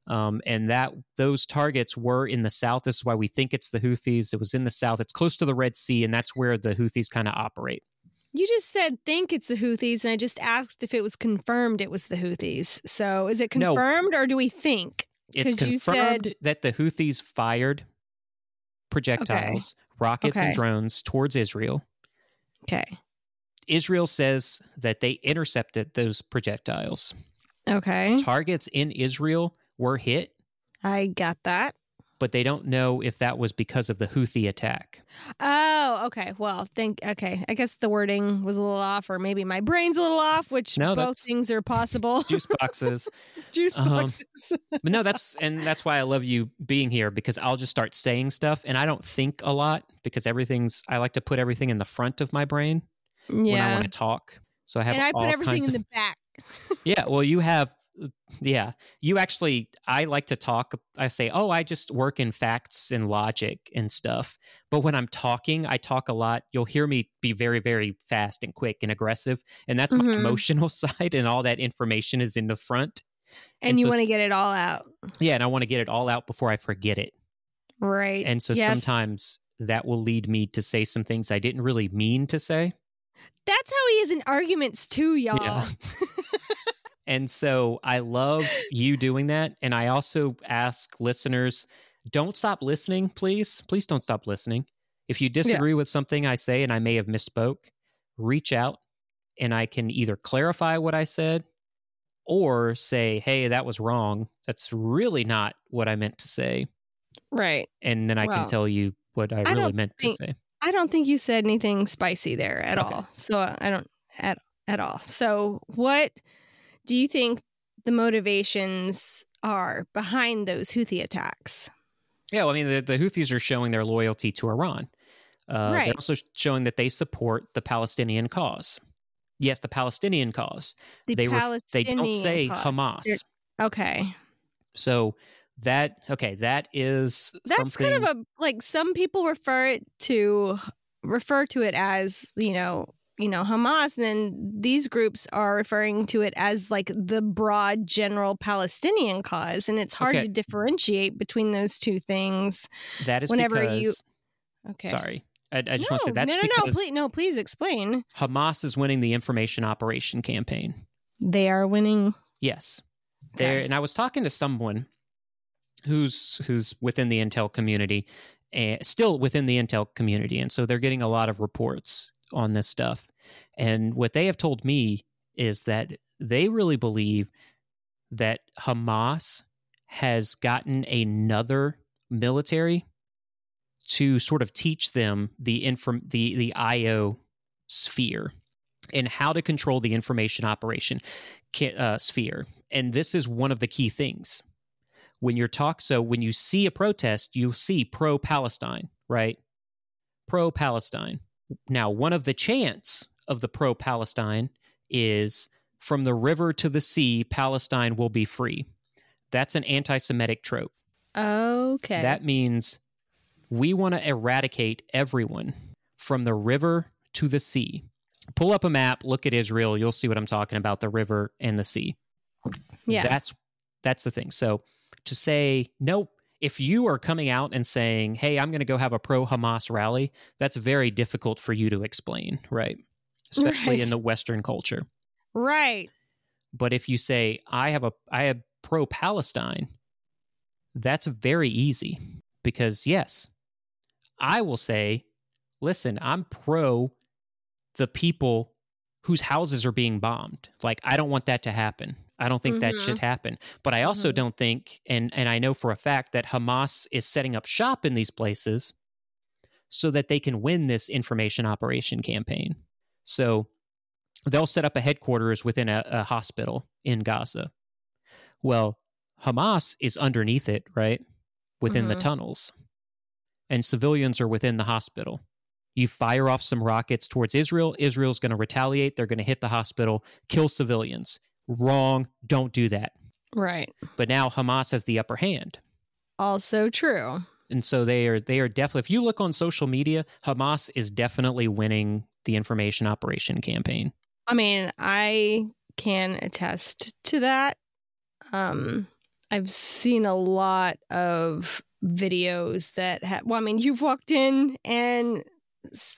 Um, and that those targets were in the south. This is why we think it's the Houthis. It was in the south. It's close to the Red Sea, and that's where the Houthis kind of operate. You just said think it's the Houthis, and I just asked if it was confirmed it was the Houthis. So is it confirmed no, or do we think? It's confirmed said... that the Houthis fired projectiles, okay. rockets, okay. and drones towards Israel. Okay. Israel says that they intercepted those projectiles. Okay. Targets in Israel were hit. I got that but they don't know if that was because of the Houthi attack. Oh, okay. Well, think okay. I guess the wording was a little off, or maybe my brain's a little off, which no, both things are possible. juice boxes. juice um, boxes. Um, but no, that's and that's why I love you being here because I'll just start saying stuff and I don't think a lot because everything's I like to put everything in the front of my brain yeah. when I want to talk. So I have and I put everything in of, the back. yeah, well, you have yeah you actually i like to talk i say oh i just work in facts and logic and stuff but when i'm talking i talk a lot you'll hear me be very very fast and quick and aggressive and that's mm-hmm. my emotional side and all that information is in the front and, and you so, want to get it all out yeah and i want to get it all out before i forget it right and so yes. sometimes that will lead me to say some things i didn't really mean to say that's how he is in arguments too y'all yeah. And so I love you doing that. And I also ask listeners don't stop listening, please. Please don't stop listening. If you disagree yeah. with something I say and I may have misspoke, reach out and I can either clarify what I said or say, hey, that was wrong. That's really not what I meant to say. Right. And then I well, can tell you what I, I really meant think, to say. I don't think you said anything spicy there at okay. all. So I don't at at all. So what do you think the motivations are behind those Houthi attacks? Yeah, well, I mean, the, the Houthis are showing their loyalty to Iran. Uh, right. They're also showing that they support the Palestinian cause. Yes, the Palestinian cause. The they Palestinian they don't say cause. Hamas. They're, okay. So that okay, that is that's something... kind of a like some people refer it to refer to it as you know you know Hamas and then these groups are referring to it as like the broad general Palestinian cause and it's hard okay. to differentiate between those two things that is whenever because, you okay sorry I, I just no, want to say that's no, no, no, please, no, please explain. Hamas is winning the information operation campaign. They are winning. Yes, okay. there. And I was talking to someone who's who's within the intel community, and still within the intel community and so they're getting a lot of reports on this stuff and what they have told me is that they really believe that Hamas has gotten another military to sort of teach them the inform the the IO sphere and how to control the information operation uh, sphere. And this is one of the key things when you're talk. So when you see a protest, you'll see pro Palestine, right? Pro Palestine. Now, one of the chants of the pro Palestine is from the river to the sea, Palestine will be free. That's an anti Semitic trope. Okay. That means we want to eradicate everyone from the river to the sea. Pull up a map, look at Israel, you'll see what I'm talking about the river and the sea. Yeah. That's that's the thing. So to say nope if you are coming out and saying, "Hey, I'm going to go have a pro Hamas rally," that's very difficult for you to explain, right? Especially Right. in the Western culture. right. But if you say, "I have a I have pro Palestine," that's very easy because yes, I will say, "Listen, I'm pro the people whose houses are being bombed. Like I don't want that to happen. I don't think that Mhm. should happen. But I also Mhm. don't think and and I know for a fact that Hamas is setting up shop in these places so that they can win this information operation campaign. So they'll set up a headquarters within a, a hospital in Gaza. Well, Hamas is underneath it, right? Within the Mhm. tunnels. And civilians are within the hospital. You fire off some rockets towards Israel, Israel's going to retaliate. They're going to hit the hospital, kill civilians. Wrong. Don't do that. Right. But now Hamas has the upper hand. Also true. And so they are they are definitely if you look on social media, Hamas is definitely winning the information operation campaign. I mean, I can attest to that. Um, I've seen a lot of videos that have, well, I mean, you've walked in and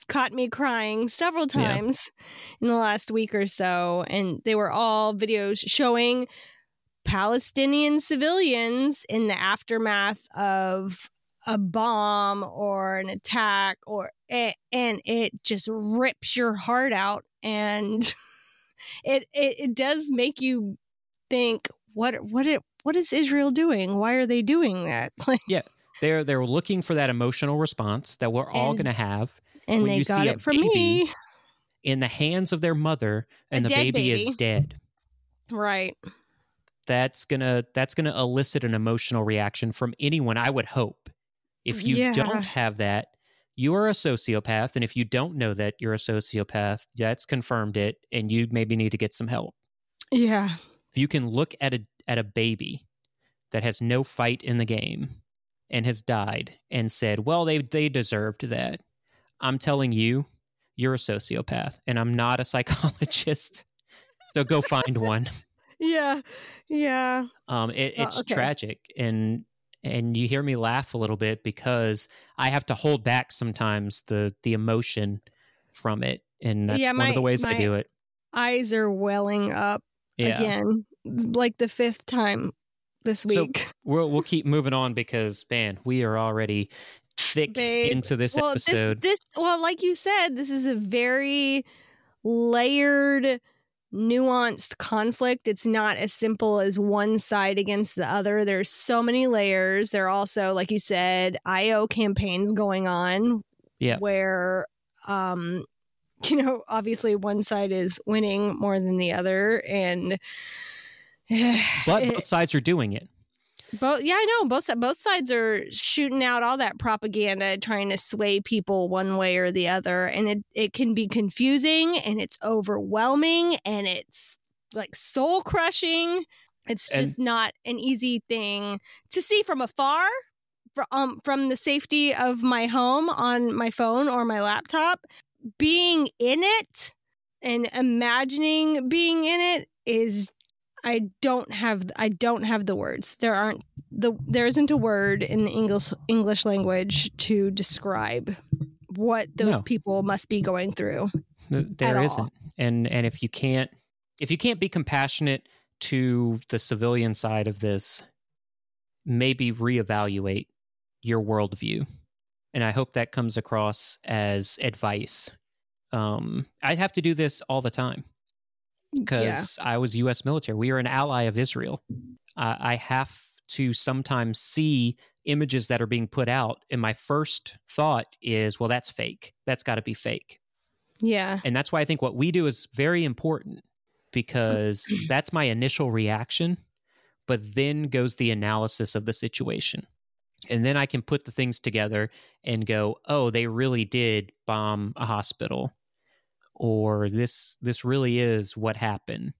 caught me crying several Yeah. times in the last week or so. And they were all videos showing Palestinian civilians in the aftermath of a bomb or an attack or a- and it just rips your heart out and it, it it does make you think what what it what is Israel doing? Why are they doing that? Like, They're they're looking for that emotional response that we're all going to have and When they you got see a it from baby, me, in the hands of their mother and A the dead baby, is dead. right? That's going to that's to elicit an emotional reaction from anyone, I would hope. If you Yeah. don't have that, you are a sociopath and if you don't know that you're a sociopath, that's confirmed it and you maybe need to get some help. Yeah, if you can look at a at a baby that has no fight in the game and has died and said, "Well, they they deserved that." I'm telling you, you're a sociopath, and I'm not a psychologist. so go find one. yeah, yeah. Um, it, Oh, it's okay. tragic, and and you hear me laugh a little bit because I have to hold back sometimes the the emotion from it, and that's Yeah, one my- of the ways I do it. Eyes are welling up Yeah. again, like the fifth time this So- week. We'll we'll keep moving on because man, we are already thick Babe, into this well, episode. This, this, well, like you said, this is a very layered, nuanced conflict. It's not as simple as one side against the other. There's so many layers. There are also, like you said, IO campaigns going on. Yeah. Where, um, you know, obviously one side is winning more than the other, and but both sides are doing it. Both, yeah, I know. Both both sides are shooting out all that propaganda, trying to sway people one way or the other, and it it can be confusing and it's overwhelming and it's like soul crushing. It's And- just not an easy thing to see from afar, from um, from the safety of my home on my phone or my laptop. Being in it and imagining being in it is I don't have I don't have the words. There aren't the there isn't a word in the English English language to describe what those No. people must be going through. There all. isn't, and and if you can't if you can't be compassionate to the civilian side of this, maybe reevaluate your worldview and I hope that comes across as advice. Um, I have to do this all the time because I was U.S. military. We are an ally of Israel. Uh, I have to sometimes see images that are being put out, and my first thought is, "Well, that's fake. That's got to be fake." Yeah. And that's why I think what we do is very important because that's my initial reaction, but then goes the analysis of the situation. And then I can put the things together and go, "Oh, they really did bomb a hospital." Or this this really is what happened.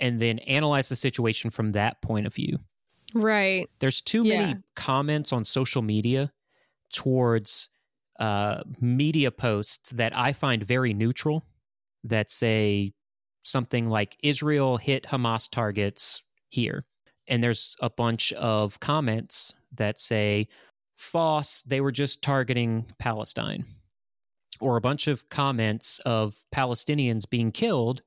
And then analyze the situation from that point of view. Right. There's too Yeah. many comments on social media towards uh, media posts that I find very neutral that say something like Israel hit Hamas targets here. And there's a bunch of comments that say, false they were just targeting Palestine. Or a bunch of comments of Palestinians being killed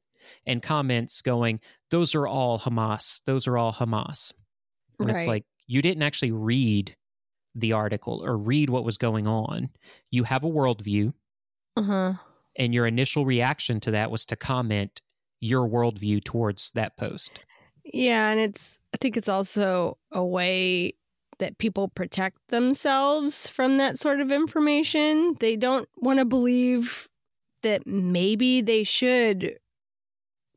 and comments going, those are all Hamas. Those are all Hamas. And it's like, you didn't actually read the article or read what was going on. You have a worldview, Uh-huh. and your initial reaction to that was to comment your worldview towards that post. Yeah, and it's I think it's also a way that people protect themselves from that sort of information. They don't want to believe that maybe they should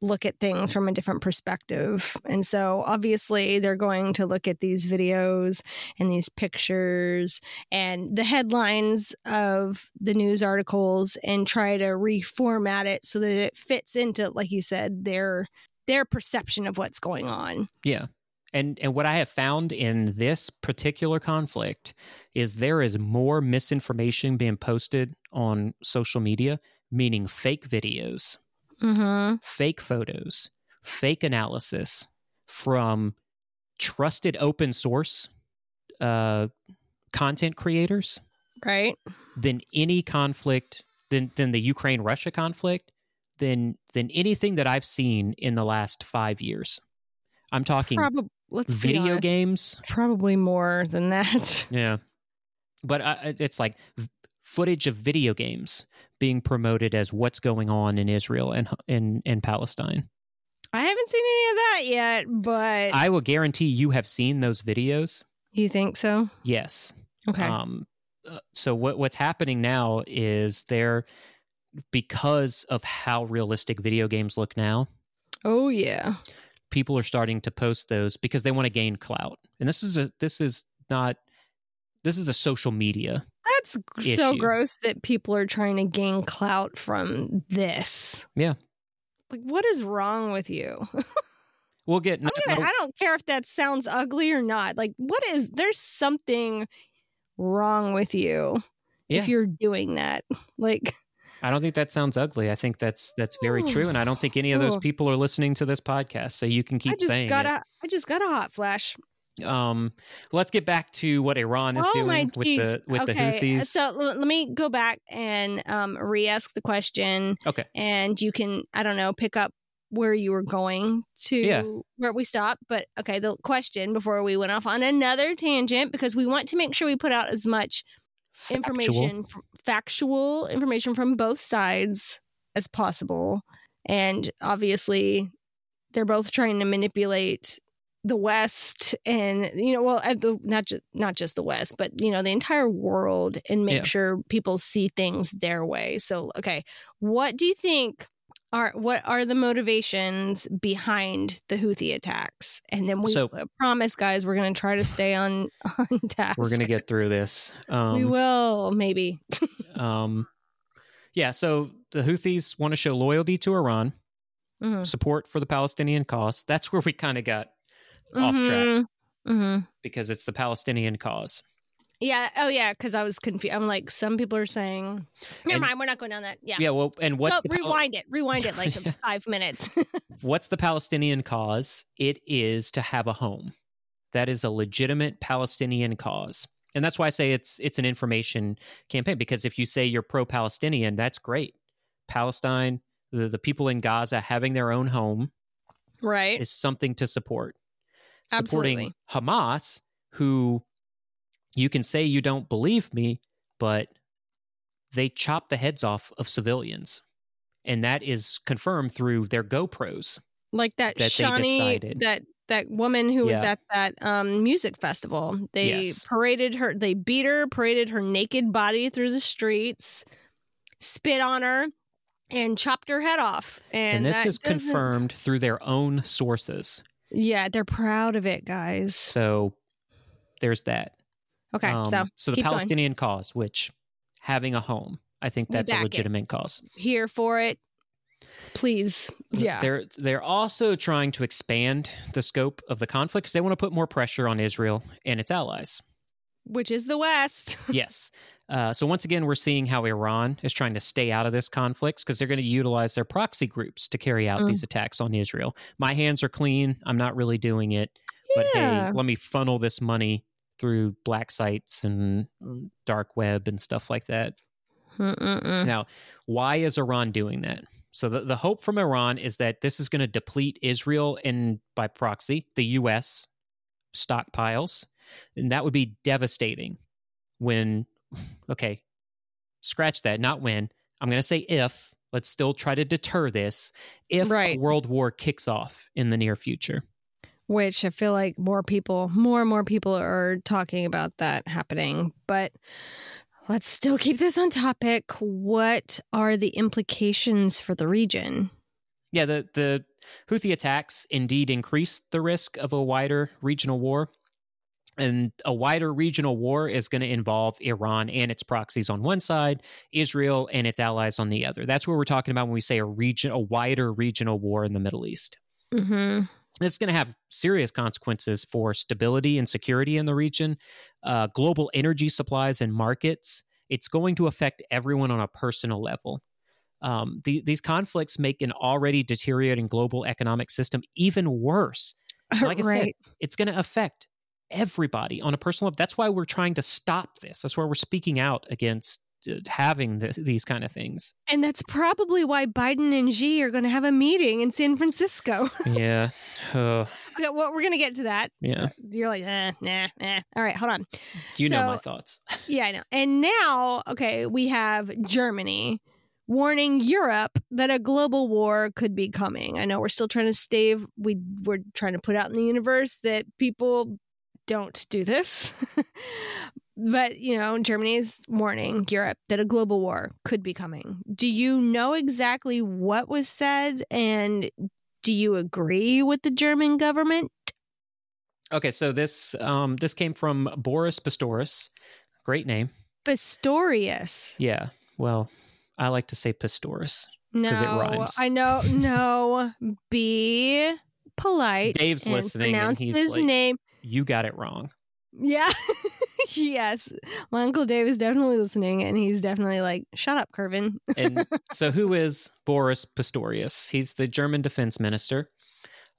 look at things from a different perspective. And so obviously they're going to look at these videos and these pictures and the headlines of the news articles and try to reformat it so that it fits into like you said their their perception of what's going on. Yeah. And and what I have found in this particular conflict is there is more misinformation being posted on social media, meaning fake videos, Mm-hmm. fake photos, fake analysis from trusted open source uh, content creators Right? than any conflict than than the Ukraine Russia conflict than than anything that I've seen in the last five years. I'm talking Probably let's video honest, games. Probably more than that. Yeah, but uh, it's like footage of video games being promoted as what's going on in Israel and in in Palestine. I haven't seen any of that yet, but I will guarantee you have seen those videos. you think so? Yes. Okay. Um, uh, so what what's happening now is they're because of how realistic video games look now. oh yeah. People are starting to post those because they want to gain clout, and this is a this is not this is a social media. That's g- so gross that people are trying to gain clout from this. Yeah. Like what is wrong with you? We'll get. Gonna, I don't care if that sounds ugly or not. Like what is there's something wrong with you Yeah. if you're doing that. Like I don't think that sounds ugly. I think that's that's very true, and I don't think any of those people are listening to this podcast. So you can keep I just saying got it. a I just got a hot flash. Um, let's get back to what Iran is oh doing with the with okay. the Houthis. So l- let me go back and um, re-ask the question, okay. and you can I don't know pick up where you were going to Yeah. where we stopped. But okay, the question before we went off on another tangent because we want to make sure we put out as much Factual. information, factual information from both sides as possible. And obviously, they're both trying to manipulate the West and you know, well, the not just not just the West, but you know, the entire world, and make Yeah. sure people see things their way. So, okay, what do you think? Are what are the motivations behind the Houthi attacks? And then we So- promise, guys, we're going to try to stay on on task. We're gonna get through this. Um, we will maybe. Um, yeah. So the Houthis want to show loyalty to Iran, Mhm. support for the Palestinian cause. That's where we kind of got off track hmm because it's the Palestinian cause. Yeah. Oh, yeah. Because I was confused. I'm like, some people are saying, never And- mind. We're not going down that. Yeah. Yeah. Well, and what's Go, the Pal- rewind it. Rewind it like five minutes. what's the Palestinian cause? It is to have a home. That is a legitimate Palestinian cause. And that's why I say it's it's an information campaign because if you say you're pro-Palestinian, that's great. Palestine, the, the people in Gaza having their own home right. is something to support. Supporting Absolutely. Hamas, who you can say you don't believe me, but they chop the heads off of civilians. And that is confirmed through their GoPros. Like that, That Shani, that that woman who was at that um, music festival. They Yes. paraded her, they beat her, paraded her naked body through the streets, spit on her, and chopped her head off. And, And, this is doesn't- confirmed through their own sources. Yeah, they're proud of it, guys. So there's that. Okay, Um, so so the keep going. Palestinian cause, which having a home, I think that's a back it. legitimate cause. here for it. Please. Yeah. They're they're also trying to expand the scope of the conflict because they want to put more pressure on Israel and its allies. Which is the West. yes. Uh, so once again, we're seeing how Iran is trying to stay out of this conflict because they're going to utilize their proxy groups to carry out Mm. these attacks on Israel. My hands are clean. I'm not really doing it, but hey, let me funnel this money through black sites and mm, dark web and stuff like that. Mm-mm-mm. Now, why is Iran doing that? So the, the hope from Iran is that this is going to deplete Israel and by proxy the US stockpiles. And that would be devastating when okay, scratch that, not when. I'm going to say if, let's still try to deter this if Right. world war kicks off in the near future. Which I feel like more people, more and more people are talking about that happening. But let's still keep this on topic. What are the implications for the region? Yeah, the the Houthi attacks indeed increase the risk of a wider regional war. And a wider regional war is going to involve Iran and its proxies on one side, Israel and its allies on the other. That's what we're talking about when we say a region, a wider regional war in the Middle East. Mm-hmm. It's going to have serious consequences for stability and security in the region, uh, global energy supplies and markets. It's going to affect everyone on a personal level. Um, the, these conflicts make an already deteriorating global economic system even worse. Like I said, it's going to affect everybody on a personal level. That's why we're trying to stop this. That's why we're speaking out against having this, these kind of things. And that's probably why Biden and Xi are going to have a meeting in San Francisco. yeah. Uh, Okay, well, we're going to get to that. yeah. You're like, eh, nah, nah. All right, hold on. You know my thoughts. Yeah, I know. And now, okay, we have Germany warning Europe that a global war could be coming. I know we're still trying to stave we we're trying to put out in the universe that people don't do this. but, you know, Germany is warning Europe that a global war could be coming. Do you know exactly what was said and do you agree with the German government? Okay, so this um this came from Boris Pistorius. Great name. Pistorius. Yeah. Well, I like to say Pistorius. No, it rhymes. I know. No, be polite. Dave's and listening and Pronounce he's his like- name. You got it wrong. Yeah. yes, my uncle Dave is definitely listening, and he's definitely like, "Shut up, Curvin." And so who is Boris Pistorius? He's the German defense minister.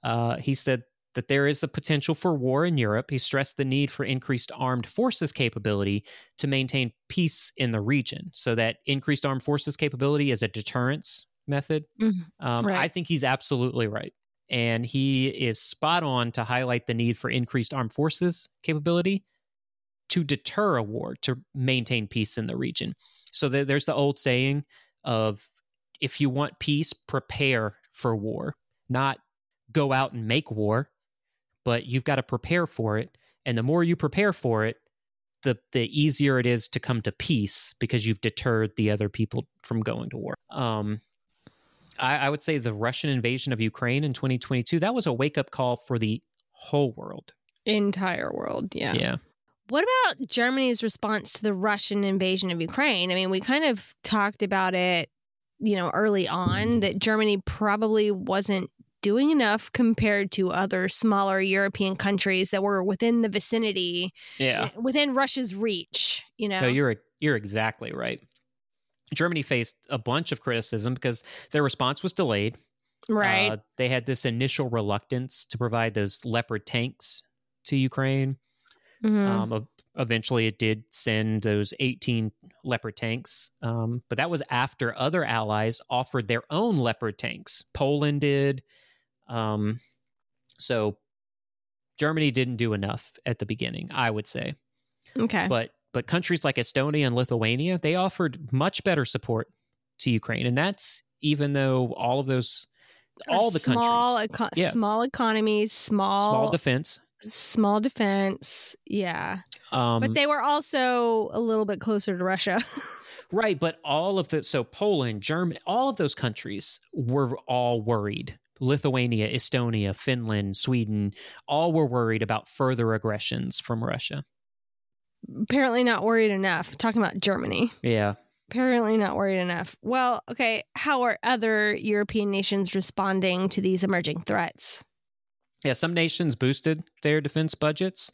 Uh, he said that there is the potential for war in Europe. He stressed the need for increased armed forces capability to maintain peace in the region. So that increased armed forces capability is a deterrence method. Mhm. Um, Right. I think he's absolutely right. And he is spot on to highlight the need for increased armed forces capability to deter a war, to maintain peace in the region. So there, there's the old saying of if you want peace, prepare for war, not go out and make war, but you've got to prepare for it. And the more you prepare for it, the the easier it is to come to peace because you've deterred the other people from going to war. Um, I, I would say the Russian invasion of Ukraine in 2022 that was a wake up call for the whole world. Entire world, yeah. Yeah. What about Germany's response to the Russian invasion of Ukraine? I mean, we kind of talked about it, you know, early on mm-hmm. that Germany probably wasn't doing enough compared to other smaller European countries that were within the vicinity, Yeah. within Russia's reach, you know. No, you're you're exactly right. Germany faced a bunch of criticism because their response was delayed. right. Uh, they had this initial reluctance to provide those Leopard tanks to Ukraine. Mhm. Um, eventually, it did send those 18 Leopard tanks, um, but that was after other allies offered their own Leopard tanks. Poland did. Um, so Germany didn't do enough at the beginning, I would say. okay. But but countries like Estonia and Lithuania, they offered much better support to Ukraine. And that's even though all of those, all the small countries, eco- Yeah. small economies, small small defense. small defense. Yeah. Um, but they were also a little bit closer to Russia. Right, but all of the so Poland, Germany, all of those countries were all worried. Lithuania, Estonia, Finland, Sweden, all were worried about further aggressions from Russia. Apparently not worried enough. Talking about Germany. Yeah. Apparently not worried enough. Well, okay, how are other European nations responding to these emerging threats? Yeah, some nations boosted their defense budgets.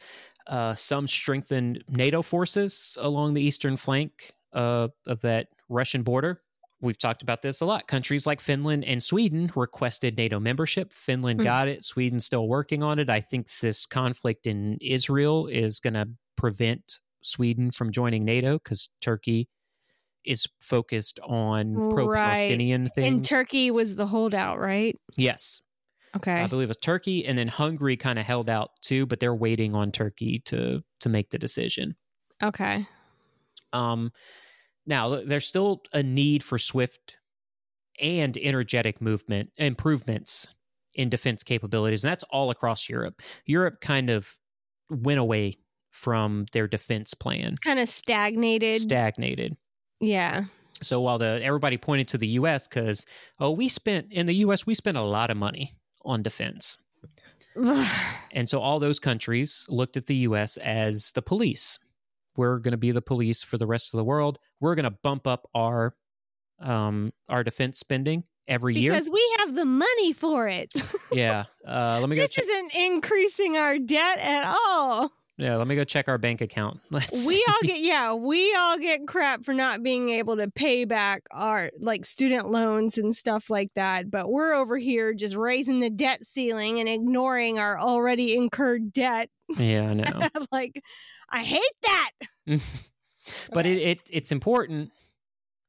Uh, some strengthened NATO forces along the eastern flank uh, of that Russian border. We've talked about this a lot. Countries like Finland and Sweden requested NATO membership. Finland Hmm. got it. Sweden's still working on it. I think this conflict in Israel is going to prevent Sweden from joining NATO because Turkey is focused on pro Palestinian things. And Turkey was the holdout, right? Yes. Okay. I believe it's Turkey, and then Hungary kind of held out too, but they're waiting on Turkey to to make the decision. Okay. Um, now there's still a need for swift and energetic movement improvements in defense capabilities, and that's all across Europe. Europe kind of went away from their defense plan, Kind of stagnated. stagnated. yeah. So while the everybody pointed to the U.S. because oh we spent in the U.S. we spent a lot of money on defense. And so all those countries looked at the US as the police. We're going to be the police for the rest of the world. We're going to bump up our um our defense spending every year. because we have the money for it. Yeah. Uh let me go this check isn't increasing our debt at all. Yeah, let me go check our bank account. Let's we all get yeah we all get crap for not being able to pay back our like student loans and stuff like that but we're over here just raising the debt ceiling and ignoring our already incurred debt Yeah, I know. like i hate that but it, it it's important.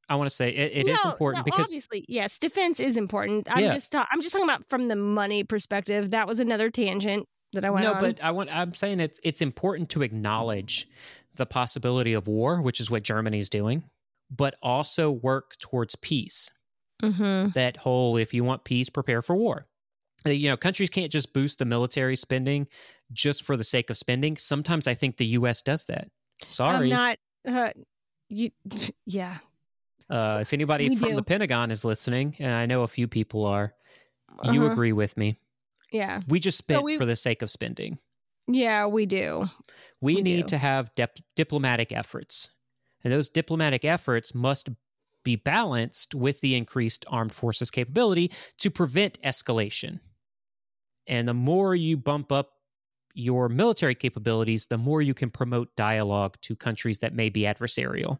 I want to say it, it is No, important no, because obviously yes defense is important i'm Yeah. just ta- i'm just talking about from the money perspective that was another tangent that i went no, on but I want. I'm saying it's it's important to acknowledge the possibility of war, which is what Germany's doing, but also work towards peace. mm-hmm. That whole, if you want peace, prepare for war. Uh, You know, countries can't just boost the military spending just for the sake of spending. Sometimes I think the U.S. does that. i'm Sorry, not uh, you yeah uh, if anybody We from do. the Pentagon is listening, and I know a few people are, you Uh-huh. agree with me. Yeah We just spent we- for the sake of spending. yeah we do We, We need do. to have dip- diplomatic efforts. And those diplomatic efforts must be balanced with the increased armed forces capability to prevent escalation. And the more you bump up your military capabilities, the more you can promote dialogue to countries that may be adversarial.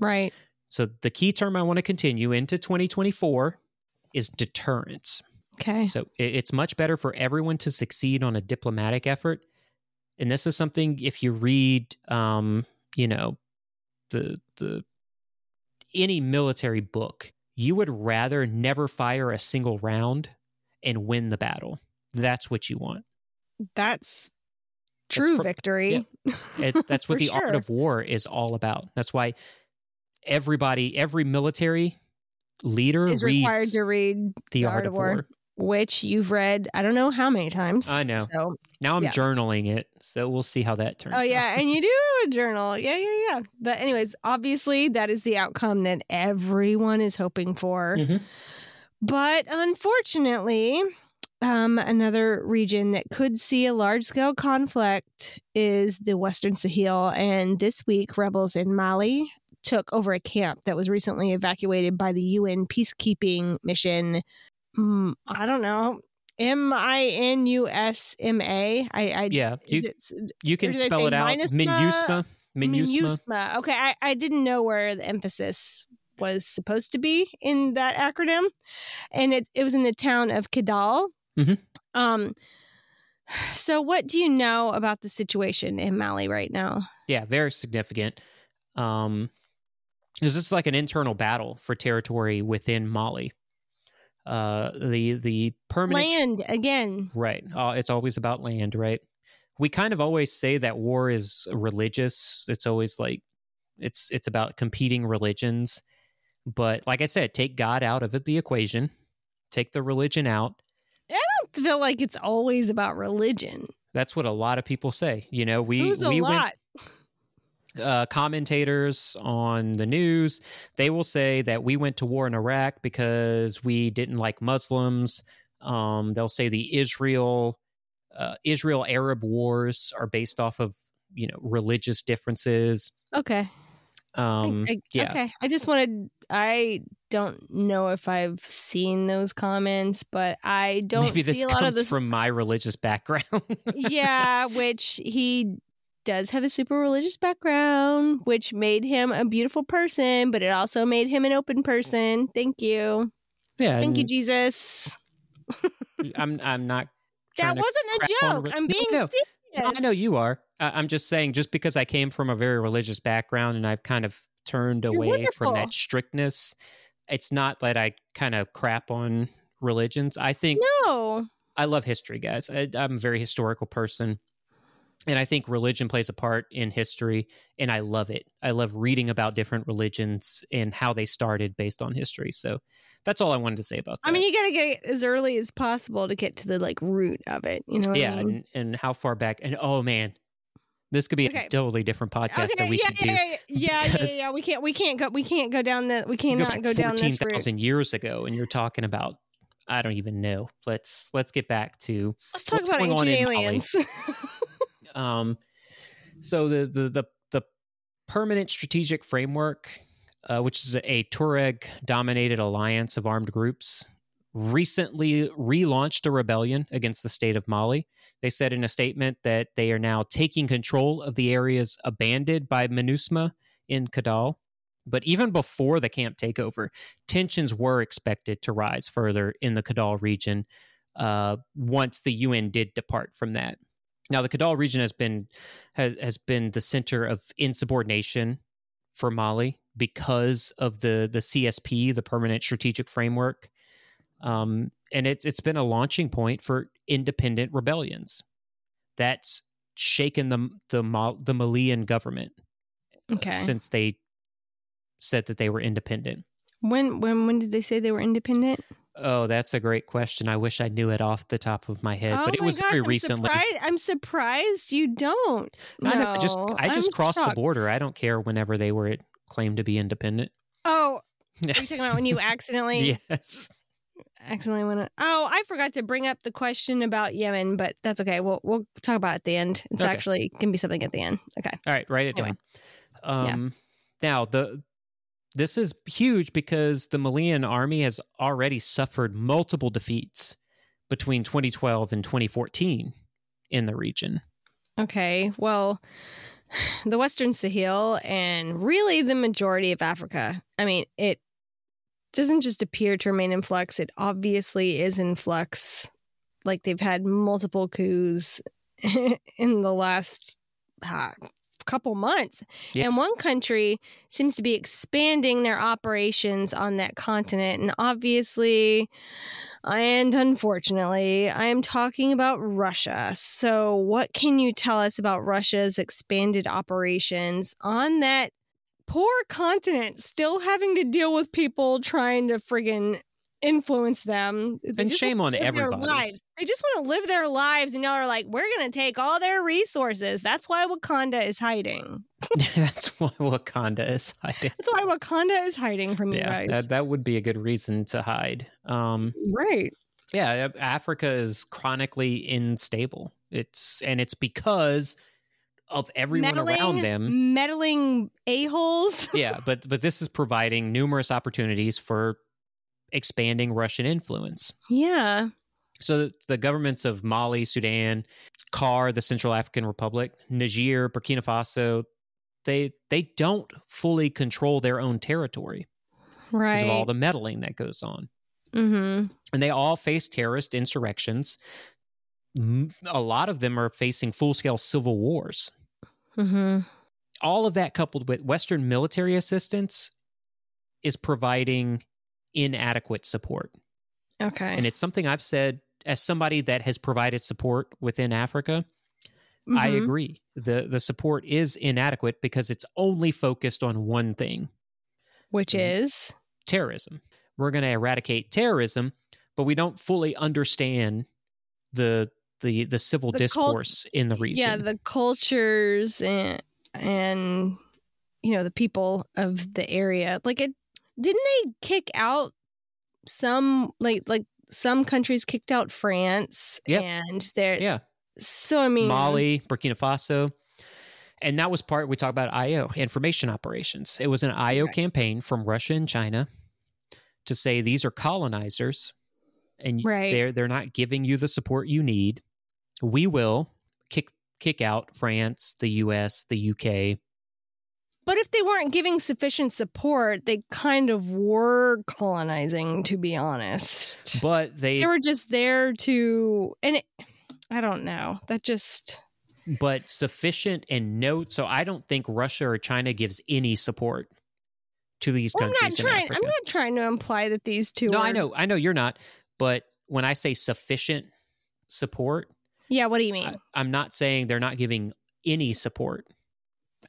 right So the key term I want to continue into 2024 is deterrence. Okay So it's much better for everyone to succeed on a diplomatic effort. And this is something if you read, um, you know, the the any military book, you would rather never fire a single round and win the battle. That's what you want. That's true fr- victory. It, that's what For the art of war is all about. That's why everybody, every military leader is required to read the, art, of war. Which you've read I don't know how many times. I know. So Now I'm yeah. journaling it, so we'll see how that turns. oh out. yeah, and you do a journal. Yeah, yeah, yeah. But anyways, obviously that is the outcome that everyone is hoping for. Mhm. But unfortunately, um, another region that could see a large scale conflict is the Western Sahel. And this week, rebels in Mali took over a camp that was recently evacuated by the UN peacekeeping mission. Mm, I don't know. M I N U S M A. I, I Yeah, Is you, it you can spell it out. MINUSMA? MINUSMA. MINUSMA. Okay, I, I didn't know where the emphasis was supposed to be in that acronym, and it it was in the town of Kidal. Mhm. Um. So, what do you know about the situation in Mali right now? Yeah, very significant. Um, this is like an internal battle for territory within Mali. Uh, the the permanent Land again. right. Uh, it's always about land, right? we kind of always say that war is religious. It's always like it's it's about competing religions. But like I said, take God out of it, the equation. Take the religion out. I don't feel like it's always about religion. That's what a lot of people say. You know, we we lot? went uh, commentators on the news. They will say that we went to war in Iraq because we didn't like Muslims. Um, they'll say the Israel uh, Israel Arab wars are based off of you know religious differences. Okay. Um, I- I- yeah, Okay. I just wanted. I don't know if I've seen those comments, but I don't maybe see this a lot of comes this. from my religious background. yeah, which he does have a super religious background, which made him a beautiful person, but it also made him an open person. Thank you. yeah. Thank you, Jesus. I'm I'm not. That wasn't a joke. I'm being no. serious. I know you are. I- I'm just saying, just because I came from a very religious background and I've kind of turned You're away from that strictness, it's not that I kind of crap on religions. I think No. I love history, guys. I, I'm a very historical person. And I think religion plays a part in history, and I love it. I love reading about different religions and how they started based on history. So that's all I wanted to say about that. I mean, you got to get as early as possible to get to the like root of it. You know yeah, I mean? and, and how far back? And oh man, this could be Okay. a totally different podcast that we yeah, could yeah, do. yeah, yeah, yeah, yeah. We can't, we can't go, we can't go down the, we cannot back go down this route. 14,000 years ago, and you're talking about I don't even know. Let's let's get back to Let's talk about ancient aliens. um. So the the the, the permanent strategic framework, uh, which is a Tuareg dominated alliance of armed groups, recently relaunched a rebellion against the state of Mali. They said in a statement that they are now taking control of the areas abandoned by MINUSMA in Kidal. But even before the camp takeover, tensions were expected to rise further in the Kidal region uh, once the UN did depart from that. Now, the Kidal region has been has, has been the center of insubordination for Mali because of the the CSP, the Permanent Strategic Framework, um, and it's it's been a launching point for independent rebellions. That's shaken the the Mal, the Malian government okay. since they said that they were independent. When, when, when did they say they were independent? Oh, that's a great question. I wish I knew it off the top of my head, oh but it was gosh, very I'm recently. Surprised, I'm surprised you don't. I, know, I just No, I just I'm crossed the border. I don't care whenever they were claimed to be independent. Oh, are you talking about when you accidentally yes. accidentally went? on- Oh, I forgot to bring up the question about Yemen, but that's okay. We'll we'll talk about it at the end. It's Okay. actually can be something at the end. Okay. All right, write it Anyway. down. Yeah. Um, Now the this is huge because the Malian army has already suffered multiple defeats between 2012 and 2014 in the region. Okay. Well, the Western Sahel and really the majority of Africa. I mean, it doesn't just appear to remain in flux. It obviously is in flux. Like they've had multiple coups in the last couple months. Yeah. And one country seems to be expanding their operations on that continent. And obviously, and unfortunately, I am talking about Russia. So, what can you tell us about Russia's expanded operations on that poor continent, still having to deal with people trying to friggin' influence them? They And shame on their everybody. lives. They just want to live their lives, and y'all are like, we're going to take all their resources. That's why Wakanda is hiding. That's why Wakanda is hiding. That's why Wakanda is hiding from you guys. that, that would be a good reason to hide. Um, right. yeah, Africa is chronically unstable. It's and it's because of everyone around them. meddling a-holes. yeah, but but this is providing numerous opportunities for expanding Russian influence. yeah. So the governments of Mali, Sudan, CAR, the Central African Republic, Niger, Burkina Faso, they they don't fully control their own territory because Right. of all the meddling that goes on. mm-hmm. And they all face terrorist insurrections. A lot of them are facing full-scale civil wars. Mm-hmm. all of that coupled with Western military assistance is providing inadequate support. Okay. And it's something I've said as somebody that has provided support within Africa. I Mhm. agree. The the support is inadequate because it's only focused on one thing, Which So- is terrorism. We're going to eradicate terrorism, but we don't fully understand the the the civil The cult- discourse in the region. yeah, the cultures and and you know the people of the area. Like it didn't they kick out some like like some countries kicked out France Yep. and there yeah. so I mean Mali, Burkina Faso. And that was part we talk about IO, information operations. It was an IO Okay. campaign from Russia and China to say these are colonizers and Right. they're they're not giving you the support you need. We will kick kick out France, the US, the UK. But if they weren't giving sufficient support, they kind of were colonizing, to be honest. But they They were just there to, and it, I don't know. That just, but sufficient and note. So I don't think Russia or China gives any support to these well, I'm not trying. I'm not trying to imply that these two. no, are, I know, I know you're not. But when I say sufficient support, Yeah. What do you mean? I, I'm not saying they're not giving any support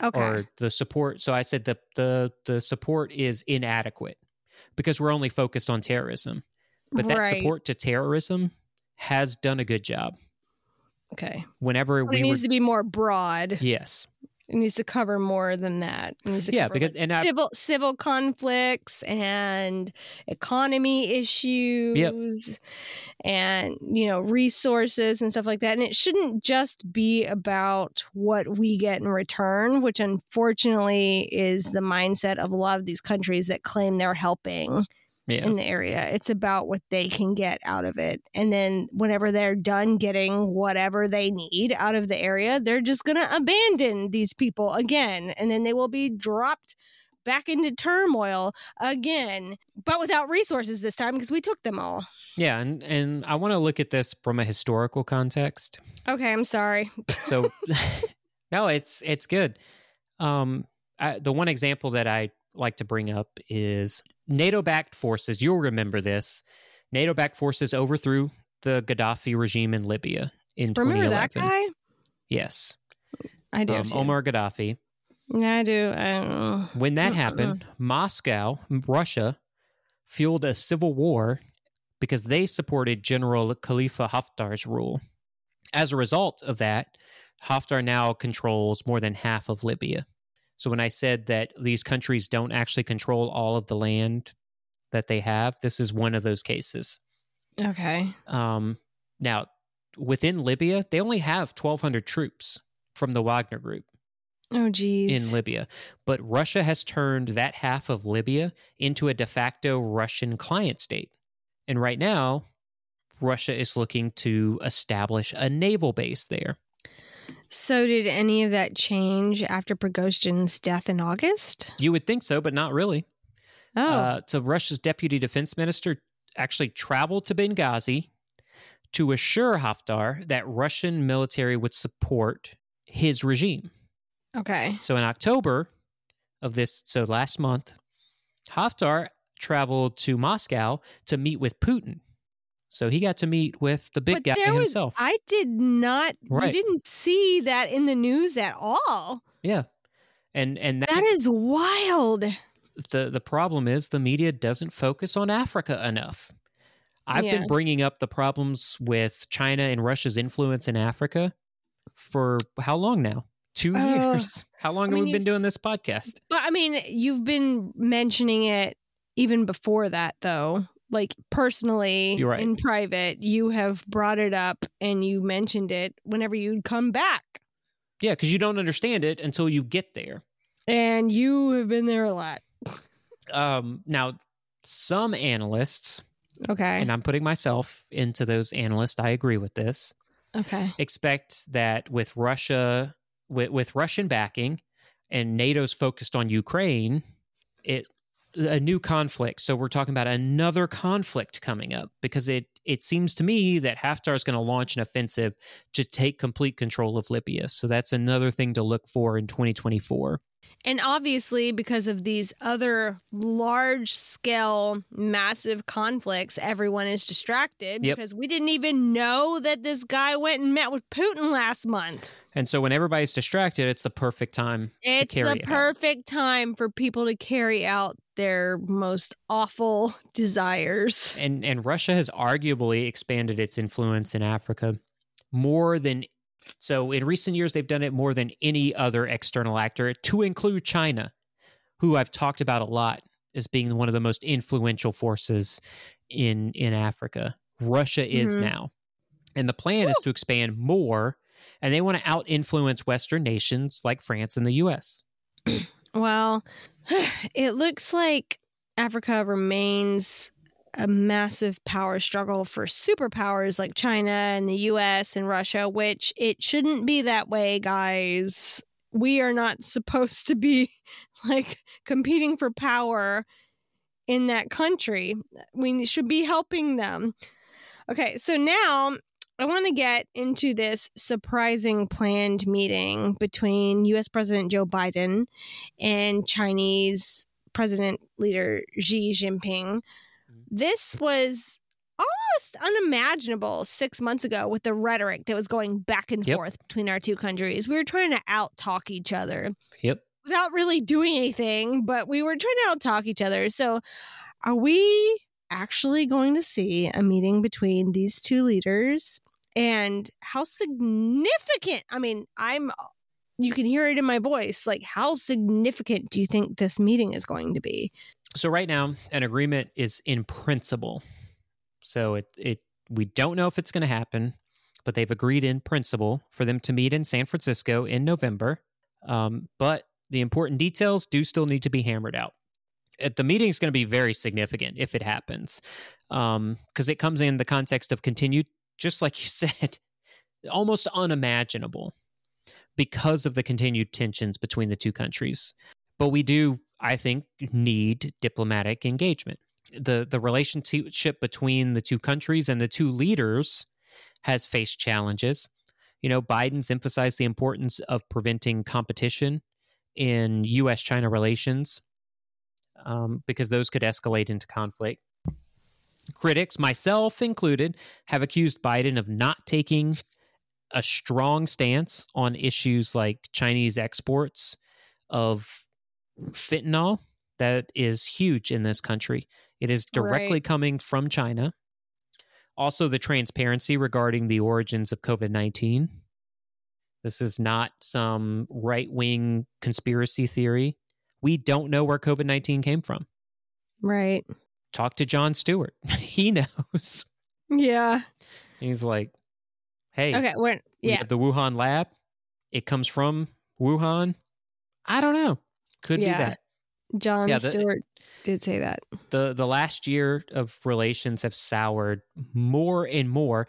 okay. or the support. So I said the the the support is inadequate because we're only focused on terrorism. But that Right. support to terrorism has done a good job. Okay. Whenever But it we were, needs to be more broad. yes, It needs to cover more than that. It needs to Yeah, cover, because- like, and I- civil civil conflicts and economy issues and you know resources and stuff like that. And it shouldn't just be about what we get in return, which unfortunately is the mindset of a lot of these countries that claim they're helping yeah, in the area. It's about what they can get out of it. And then whenever they're done getting whatever they need out of the area, they're just going to abandon these people again. And then they will be dropped back into turmoil again, but without resources this time because we took them all. yeah, and and I want to look at this from a historical context. Okay, I'm sorry. So no, it's it's good. Um, I, the one example that I like to bring up is NATO-backed forces. You'll remember this. NATO-backed forces overthrew the Gaddafi regime in Libya in Remember that guy? Yes, I do. um. Omar Gaddafi. Yeah, I do. I. When that happened, Moscow, Russia, fueled a civil war because they supported General Khalifa Haftar's rule. As a result of that, Haftar now controls more than half of Libya. So when I said that these countries don't actually control all of the land that they have, this is one of those cases. Okay. Um, now, within Libya, they only have 1,200 troops from the Wagner Group Oh, geez. in Libya. But Russia has turned that half of Libya into a de facto Russian client state. And right now, Russia is looking to establish a naval base there. So, did any of that change after Prigozhin's death in August? You would think so, but not really. Oh, Uh, so Russia's deputy defense minister actually traveled to Benghazi to assure Haftar that Russian military would support his regime. okay. So in October of this, so last month, Haftar traveled to Moscow to meet with Putin. So he got to meet with the big But guy there was- himself. I did not. Right. You didn't see that in the news at all. yeah. And and that, That is wild. the the problem is the media doesn't focus on Africa enough. I've Yeah. been bringing up the problems with China and Russia's influence in Africa for how long now? 2 Oh, years. How long I mean, have we been doing this podcast? But I mean, you've been mentioning it even before that, though. Like personally, right. in private, you have brought it up and you mentioned it whenever you'd come back. Yeah, because you don't understand it until you get there. And you have been there a lot. Um, now, some analysts, Okay. and I'm putting myself into those analysts, I agree with this, okay. expect that with Russia, with, with Russian backing and NATO's focused on Ukraine, it a new conflict. So we're talking about another conflict coming up because it it seems to me that Haftar is going to launch an offensive to take complete control of Libya. So that's another thing to look for in 2024. And obviously, because of these other large scale, massive conflicts, everyone is distracted Yep. because we didn't even know that this guy went and met with Putin last month. And so when everybody's distracted, it's the perfect time It's the it out. perfect time for people to carry out their most awful desires. And and Russia has arguably expanded its influence in Africa more than so in recent years they've done it more than any other external actor to include China, who I've talked about a lot as being one of the most influential forces in in Africa. Russia is Mhm. now. And the plan is to expand more and they want to out influence western nations like France and the US. Well, it looks like Africa remains a massive power struggle for superpowers like China and the US and Russia, which it shouldn't be that way, guys. We are not supposed to be like competing for power in that country. We should be helping them. Okay, so now I want to get into this surprising planned meeting between US President Joe Biden and Chinese President leader Xi Jinping. Mm-hmm. This was almost unimaginable six months ago with the rhetoric that was going back and Yep. forth between our two countries. We were trying to out talk each other Yep. without really doing anything, but we were trying to out talk each other. So, are we actually going to see a meeting between these two leaders? And how significant? I mean, I'm, you can hear it in my voice. Like, how significant do you think this meeting is going to be? So right now, an agreement is in principle. So it it we don't know if it's going to happen, but they've agreed in principle for them to meet in San Francisco in November. Um, but the important details do still need to be hammered out. Uh, The meeting is going to be very significant if it happens, because it comes in the context of continued, just like you said, almost unimaginable because of the continued tensions between the two countries. But we do, I think, need diplomatic engagement. The the relationship between the two countries and the two leaders has faced challenges. You know, Biden's emphasized the importance of preventing competition in U.S. China relations um, because those could escalate into conflict. Critics, myself included, have accused Biden of not taking a strong stance on issues like Chinese exports of fentanyl that is huge in this country. It is directly Right. coming from China. Also, the transparency regarding the origins of COVID 19. This is not some right wing conspiracy theory. We don't know where COVID 19 came from. Right. Talk to Jon Stewart. he knows. Yeah. He's like, hey, Okay. We're, yeah. have the Wuhan lab. It comes from Wuhan. I don't know. Could Yeah. be that. John yeah, the- Stewart did say that. The the last year of relations have soured more and more.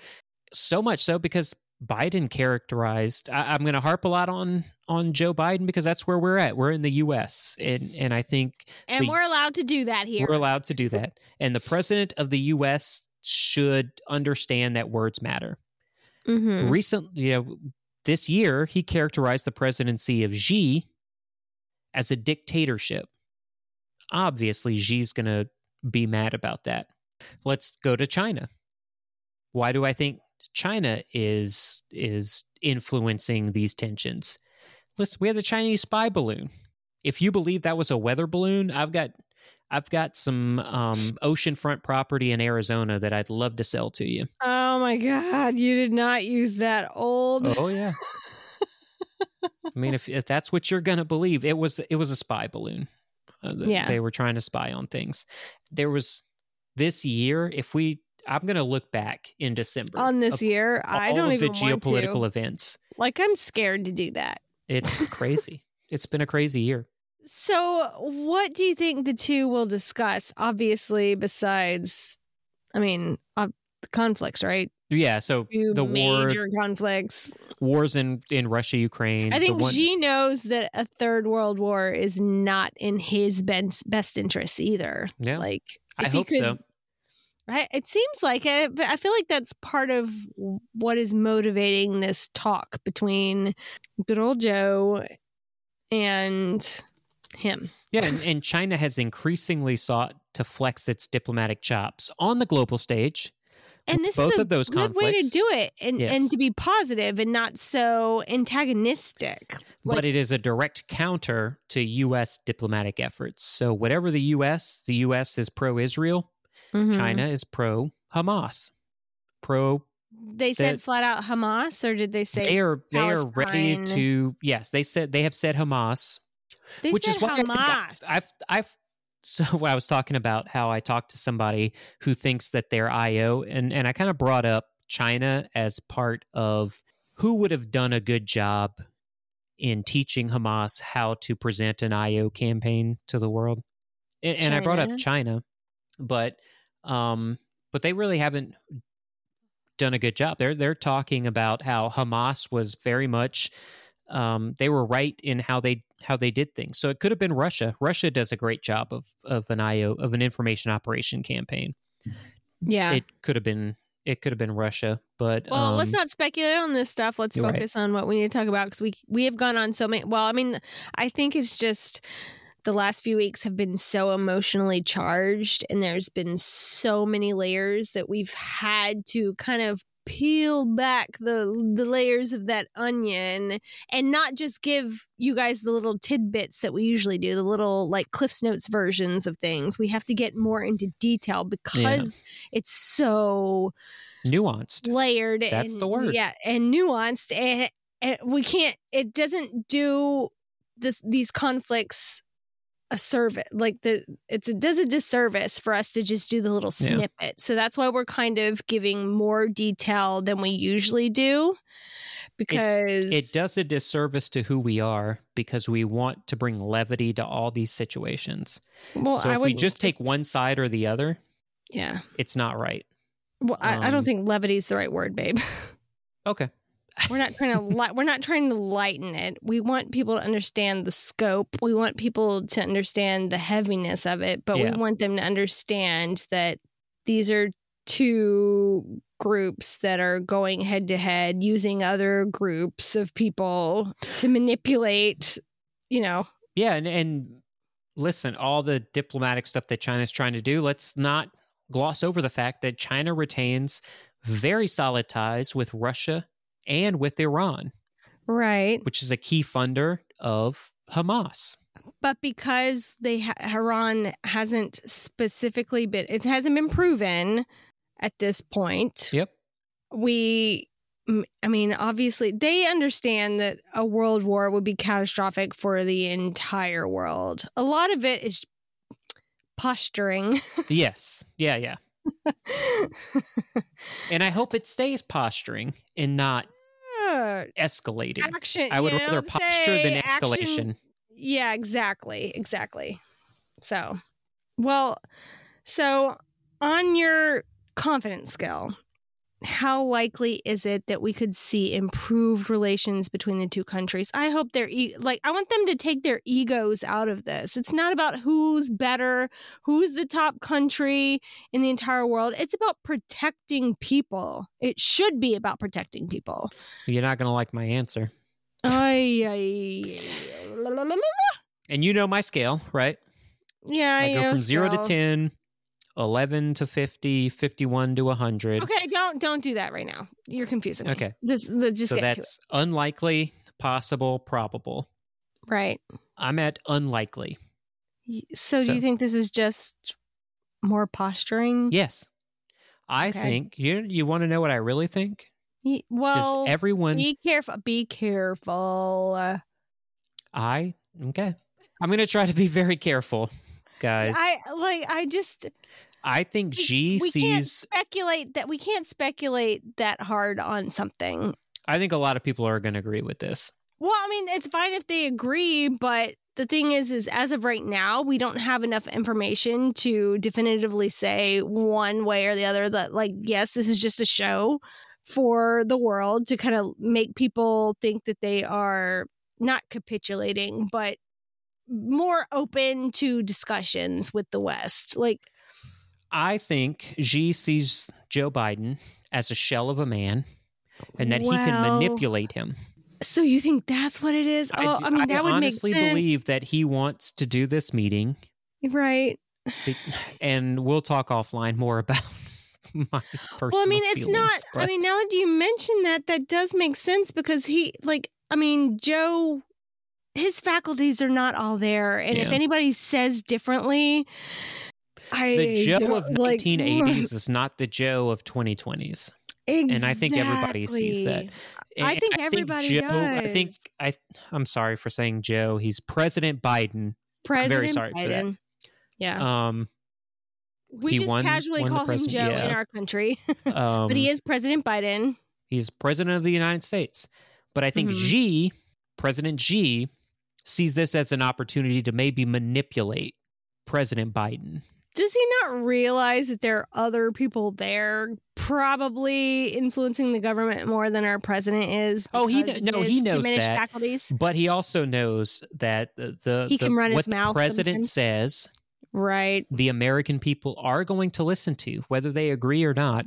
So much so because Biden characterized. I, I'm going to harp a lot on on Joe Biden because that's where we're at. We're in the U.S. and and I think And the- we're allowed to do that here. we're allowed to do that. and the president of the U.S. should understand that words matter. Mhm. Recently, you know, this year, he characterized the presidency of Xi as a dictatorship. Obviously, Xi's going to be mad about that. Let's go to China. Why do I think China is is influencing these tensions? Listen, we have the Chinese spy balloon. If you believe that was a weather balloon, I've got I've got some um, oceanfront property in Arizona that I'd love to sell to you. Oh my God. You did not use that old. Oh yeah. I mean, if if that's what you're gonna believe, it was it was a spy balloon. Uh, Yeah. they were trying to spy on things. There was this year. If we, I'm gonna look back in December On this year, I don't of even the geopolitical to. events. Like, I'm scared to do that. It's crazy. it's been a crazy year. So, what do you think the two will discuss? Obviously, besides, I mean, uh, the conflicts, right? Yeah. So Two the war, major conflicts. wars in in Russia, Ukraine. I think one- Xi knows that a third world war is not in his best best interests either. Yeah. Like, I hope could- so. I, it seems like it, but I feel like that's part of what is motivating this talk between good old Joe and him. Yeah, and, and China has increasingly sought to flex its diplomatic chops on the global stage, and this both is a of those good way to do it and, Yes. and to be positive and not so antagonistic. but it is a direct counter to U.S. diplomatic efforts. So whatever the U.S., the U.S. is pro-Israel, Mhm. China is pro-Hamas, pro. They said flat out Hamas, or did they say They are they are ready to yes. They said they have said Hamas, they which said is why Hamas? I, I've I've so when I was talking about how I talked to somebody who thinks that they're IO, and and I kind of brought up China as part of who would have done a good job in teaching Hamas how to present an IO campaign to the world, and, and I brought up China, but um, but they really haven't done a good job. They're they're talking about how Hamas was very much um, they were right in how they how they did things. So it could have been Russia. Russia does a great job of of an IO of an information operation campaign. yeah. It could have been it could have been Russia, but well, let's um, not speculate on this stuff. Let's you're right. focus on what we need to talk about because we we have gone on so many. Well, I mean, I think it's just the last few weeks have been so emotionally charged, and there's been so many layers that we've had to kind of peel back the the layers of that onion and not just give you guys the little tidbits that we usually do the little like cliffs notes versions of things we have to get more into detail because it's so nuanced. layered That's and, the word. yeah and nuanced and, and we can't it doesn't do this these conflicts a service like the it's it does a disservice for us to just do the little Yeah. snippet so that's why we're kind of giving more detail than we usually do because It does a disservice to who we are because we want to bring levity to all these situations. well so I if we just take one side or the other, yeah it's not right. well I, I don't Um, think levity is the right word babe Okay. We're not trying to li- we're not trying to lighten it. We want people to understand the scope. We want people to understand the heaviness of it, but Yeah. we want them to understand that these are two groups that are going head to head using other groups of people to manipulate, you know. Yeah, and, and listen, all the diplomatic stuff that China's trying to do, let's not gloss over the fact that China retains very solid ties with Russia and with Iran, Right. which is a key funder of Hamas. But because they ha- Iran hasn't specifically been it hasn't been proven at this point. Yep. we I mean obviously they understand that a world war would be catastrophic for the entire world a lot of it is posturing yes. Yeah, yeah. And I hope it stays posturing and not escalating. action I would rather posture than say action- escalation. yeah exactly exactly so well so on your confidence scale how likely is it that we could see improved relations between the two countries i hope they're e- like i want them to take their egos out of this it's not about who's better who's the top country in the entire world it's about protecting people it should be about protecting people You're not going to like my answer. Ay, ay, ay. And you know my scale, right? Yeah, I go yeah, from 0 to 10, 11 to 50, 51 to 100. Okay, don't don't do that right now. You're confusing me. Okay. just just so get to it. that's unlikely, possible, probable. Right. I'm at unlikely. Y- So, do you think this is just more posturing? Yes. I Okay. think you you want to know what I really think? Well, Is everyone be careful. Be careful. I okay. I'm going to try to be very careful, guys. I like. I just think Xi we can't sees speculate that we can't speculate that hard on something. I think a lot of people are going to agree with this. Well, I mean, it's fine if they agree, but the thing is, is as of right now, we don't have enough information to definitively say one way or the other that, like, yes, this is just a show for the world to kind of make people think that they are not capitulating, but more open to discussions with the West. Like, I think Xi sees Joe Biden as a shell of a man and that he can manipulate him. so you think that's what it is? Oh, I, mean, that would make honestly sense. believe that he wants to do this meeting, right? and we'll talk offline more about my personal Well, I mean, it's feelings, not. I mean, now that you mention that, that does make sense because he, like, I mean, Joe, his faculties are not all there, and if anybody says differently, I the Joe of like, 1980s is not the Joe of 2020s. And I think everybody sees that. Exactly. I think everybody Joe, I think does. I. I'm sorry for saying Joe. He's President Biden. President sorry for that. Biden. Yeah, Um, we just won- casually won call him Joe in our country, um, but he is President Biden. He's president of the United States. But I think Mhm. Xi, President Xi, sees this as an opportunity to maybe manipulate President Biden. Does he not realize that there are other people there, probably influencing the government more than our president is? Oh, he kn- no, he knows diminished that. faculties, But he also knows that the, the, He the- can run what his mouth president sometimes. says, right? the American people are going to listen to, whether they agree or not.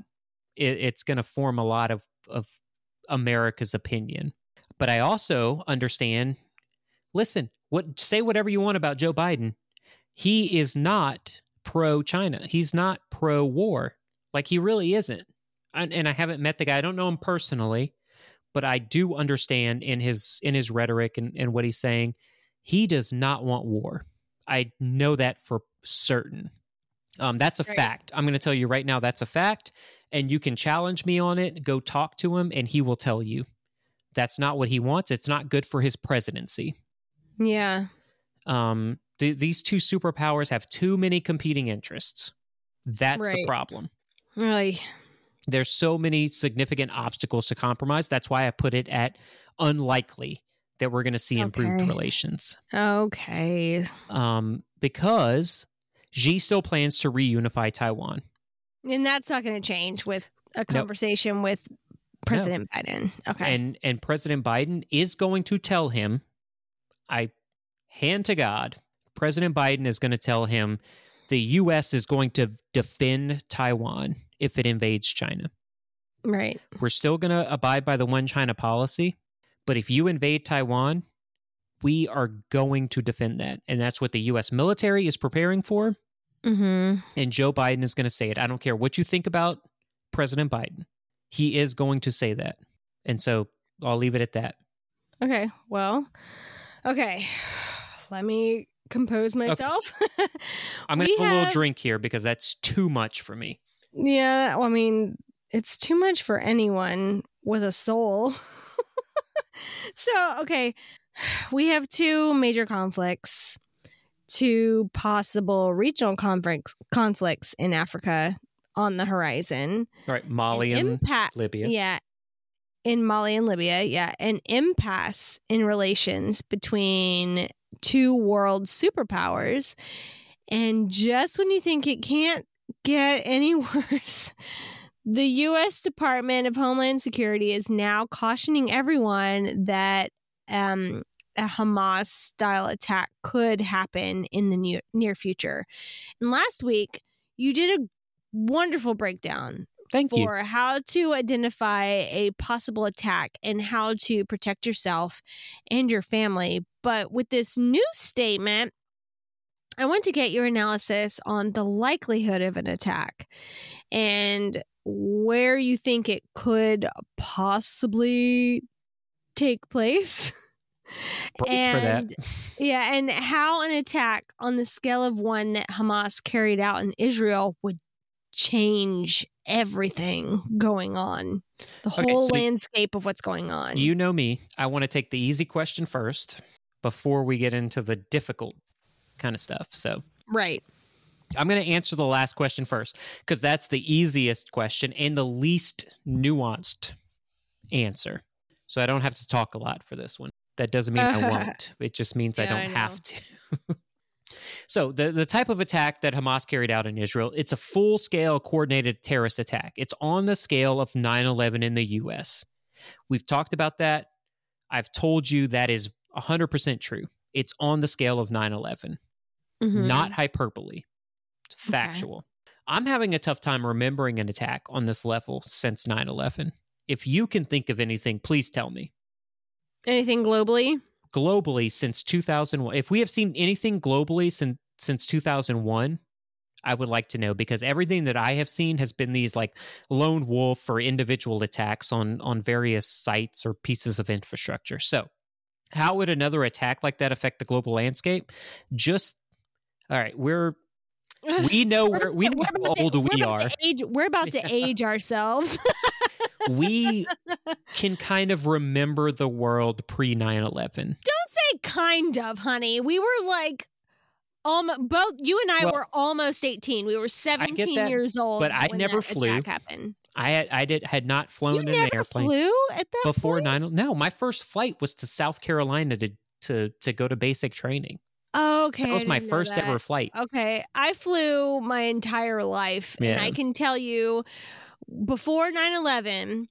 It, it's going to form a lot of, of America's opinion. But I also understand. Listen, what say whatever you want about Joe Biden. He is not pro China. He's not pro war. Like he really isn't. And, and I haven't met the guy. I don't know him personally, but I do understand in his in his rhetoric and, and what he's saying. He does not want war. I know that for certain. Um, that's a Right. fact. I'm going to tell you right now. That's a fact, and you can challenge me on it. Go talk to him, and he will tell you that's not what he wants. It's not good for his presidency. Yeah. Um, th- these two superpowers have too many competing interests. That's the problem. Really. There's so many significant obstacles to compromise. That's why I put it at unlikely that we're going to see improved Okay. relations. Okay. Um, because Xi still plans to reunify Taiwan. And that's not going to change with a conversation with President Biden. Okay. And and President Biden is going to tell him, I hand to God, President Biden is going to tell him the US is going to defend Taiwan if it invades China. right. We're still going to abide by the one China policy, but if you invade Taiwan, we are going to defend that. And that's what the US military is preparing for. Mm-hmm. And Joe Biden is going to say it. I don't care what you think about President Biden. He is going to say that. And so I'll leave it at that. Okay. Well, okay. Let me compose myself. I'm going to have a little drink here because that's too much for me. Yeah, well, I mean, it's too much for anyone with a soul. so, okay, we have two major conflicts, two possible regional conflicts conflicts in Africa on the horizon. All right, Mali and impact, Libya. yeah, in Mali and Libya, yeah, an impasse in relations between two world superpowers. And just when you think it can't get any worse, the U.S. Department of Homeland Security is now cautioning everyone that um, a Hamas style attack could happen in the near, near future. And last week, you did a wonderful breakdown Thank you. for how to identify a possible attack and how to protect yourself and your family. But with this new statement, I want to get your analysis on the likelihood of an attack and where you think it could possibly take place. Brace for that. And- Yeah, and how an attack on the scale of one that Hamas carried out in Israel would change everything going on, the Okay, whole so landscape of what's going on. You know me. I want to take the easy question first before we get into the difficult kind of stuff. So right. I'm going to answer the last question first because that's the easiest question and the least nuanced answer. So I don't have to talk a lot for this one. That doesn't mean I won't. It just means I Yeah, I don't know. have to. so the the type of attack that Hamas carried out in Israel, it's a full-scale coordinated terrorist attack. It's on the scale of 9/11 in the US. We've talked about that. I've told you that is 100% true. It's on the scale of 9/11 Mhm. not hyperbole. It's Okay. factual. I'm having a tough time remembering an attack on this level since 9 11. If you can think of anything, please tell me. anything globally. Globally, since 2001, if we have seen anything globally since, since 2001, I would like to know because everything that I have seen has been these like lone wolf or individual attacks on on various sites or pieces of infrastructure. So, how would another attack like that affect the global landscape? Just all right, we're we know where we know We're how about to- old we're We're age, we're about to age ourselves. we can kind of remember the world pre 9/11. Don't say kind of, honey. We were like um both you and I Well, were almost 18. We were 17 that, years old. but I never flew. happened. I had I did had not flown You in an airplane flew at that before point? 9 No, my first flight was to South Carolina to to to go to basic training. Okay. That was my first ever flight. Okay. I flew my entire life. And I can tell you before 9 11,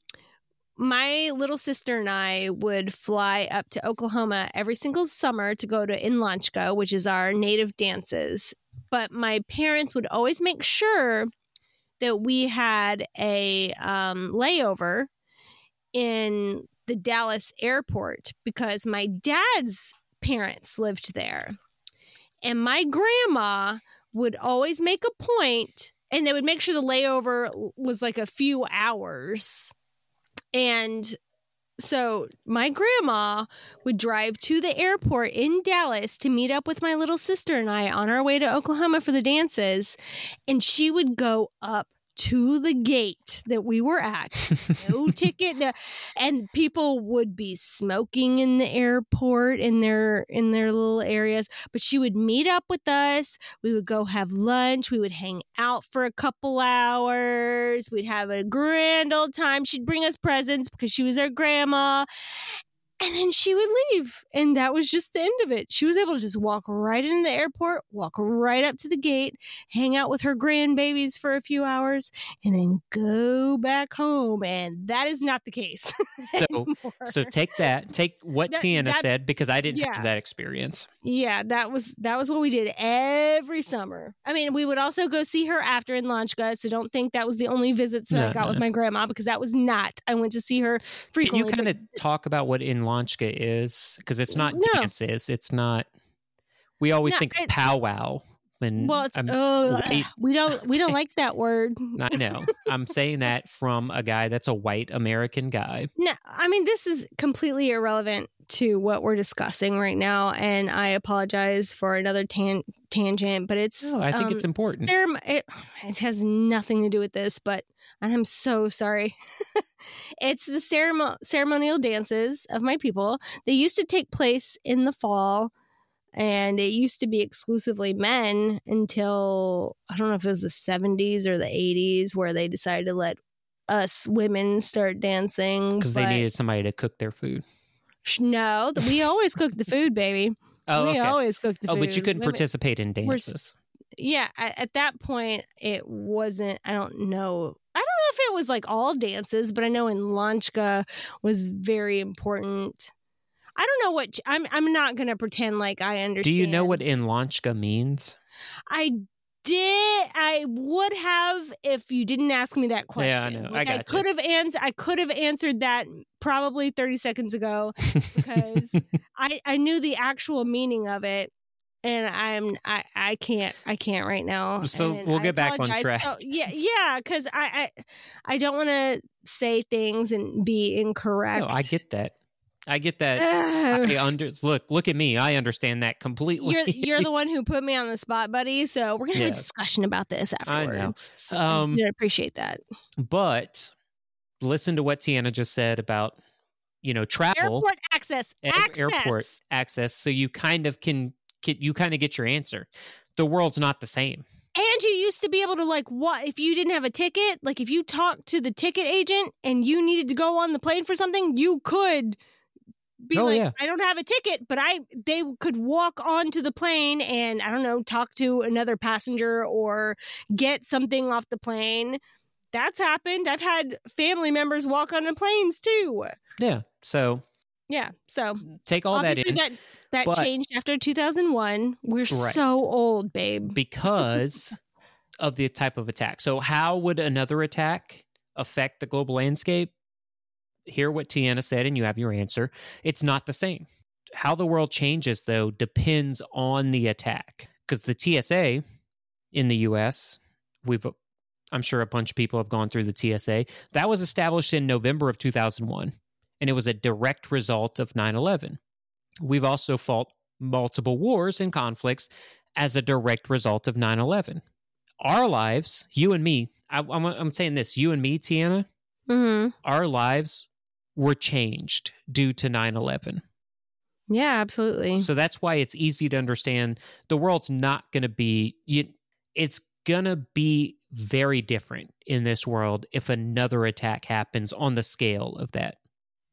my little sister and I would fly up to Oklahoma every single summer to go to Inlanchka, which is our native dances. But my parents would always make sure that we had a um, layover in the Dallas airport because my dad's parents lived there. And my grandma would always make a point, and they would make sure the layover was like a few hours. And so my grandma would drive to the airport in Dallas to meet up with my little sister and I on our way to Oklahoma for the dances. And she would go up to the gate that we were at. No ticket no, and people would be smoking in the airport in their in their little areas but she would meet up with us. We would go have lunch. We would hang out for a couple hours. We'd have a grand old time. She'd bring us presents because she was our grandma and then she would leave and that was just the end of it she was able to just walk right into the airport walk right up to the gate hang out with her grandbabies for a few hours and then go back home and that is not the case So so take that, take what That- Tiana that- said because I didn't yeah. have that experience. yeah that was that was what we did every summer i mean we would also go see her after in Lanchka, so don't think that was the only visits that No, i got with no. my grandma because that was not i went to see her frequently. Can you kind of talk about what Inlanchka is? Because it's not No. dances. It's not. We always No, think powwow. And well it's oh we don't we don't like that word I know. I'm saying that from a guy that's a white American guy. No, I mean this is completely irrelevant to what we're discussing right now, and I apologize for another tan- tangent. But it's No, I think it's um, important. cerem- it, it has nothing to do with this, but and I'm so sorry. it's the ceremo- ceremonial dances of my people. They used to take place in the fall. And it used to be exclusively men until I don't know if it was the 70s or the 80s where they decided to let us women start dancing Because they needed somebody to cook their food. No, we always cook the food, baby. Oh, we okay. always cook the Oh, food. but you couldn't Women- participate in we're dances. Yeah, at, at that point, it wasn't. I don't know. I don't know if it was like all dances, but I know in Lanchka was very important. I don't know what. I'm. I'm not gonna pretend like I understand. Do you know what Inlanchka means? I did. I would have if you didn't ask me that question. Yeah, I know. I Like, I gotcha. could have answered. I could have answered that probably 30 seconds ago because I I knew the actual meaning of it. And I'm I I can't I can't right now. So and we'll I get back on track. So, yeah, yeah, because I, I I don't want to say things and be incorrect. No, I get that. I get that. I under look. Look at me. I understand that completely. you're you're the one who put me on the spot, buddy. So we're gonna have a discussion about this I know. afterwards. Um, I appreciate that. but listen to what Tiana just said about you know travel Airport access, air- access. airport access, so you kind of can, can you kind of get your answer. The world's not the same. And you used to be able to like what if you didn't have a ticket? Like if you talked to the ticket agent and you needed to go on the plane for something, you could be Oh, like, yeah. I don't have a ticket, but I they could walk onto the plane and I don't know, talk to another passenger or get something off the plane. That's happened. I've had family members walk on the planes too. Yeah. So Yeah. So take all that in that that, but- changed after 2001. We're so old, babe. because of the type of attack. So how would another attack affect the global landscape? Hear what Tiana said, and you have your answer. It's not the same. How the world changes, though, depends on the attack. Because the TSA, in the US. We've I'm sure a bunch of people have gone through the TSA. That was established in November of 2001 and it was a direct result of 9/11. We've also fought multiple wars and conflicts as a direct result of 9/11. Our lives, you and me, I, I'm, I'm saying this, you and me, Tiana, Mm-hmm. our lives were changed due to 9/11. Yeah, absolutely. So that's why it's easy to understand the world's not going to be you, it's going to be very different in this world if another attack happens on the scale of that.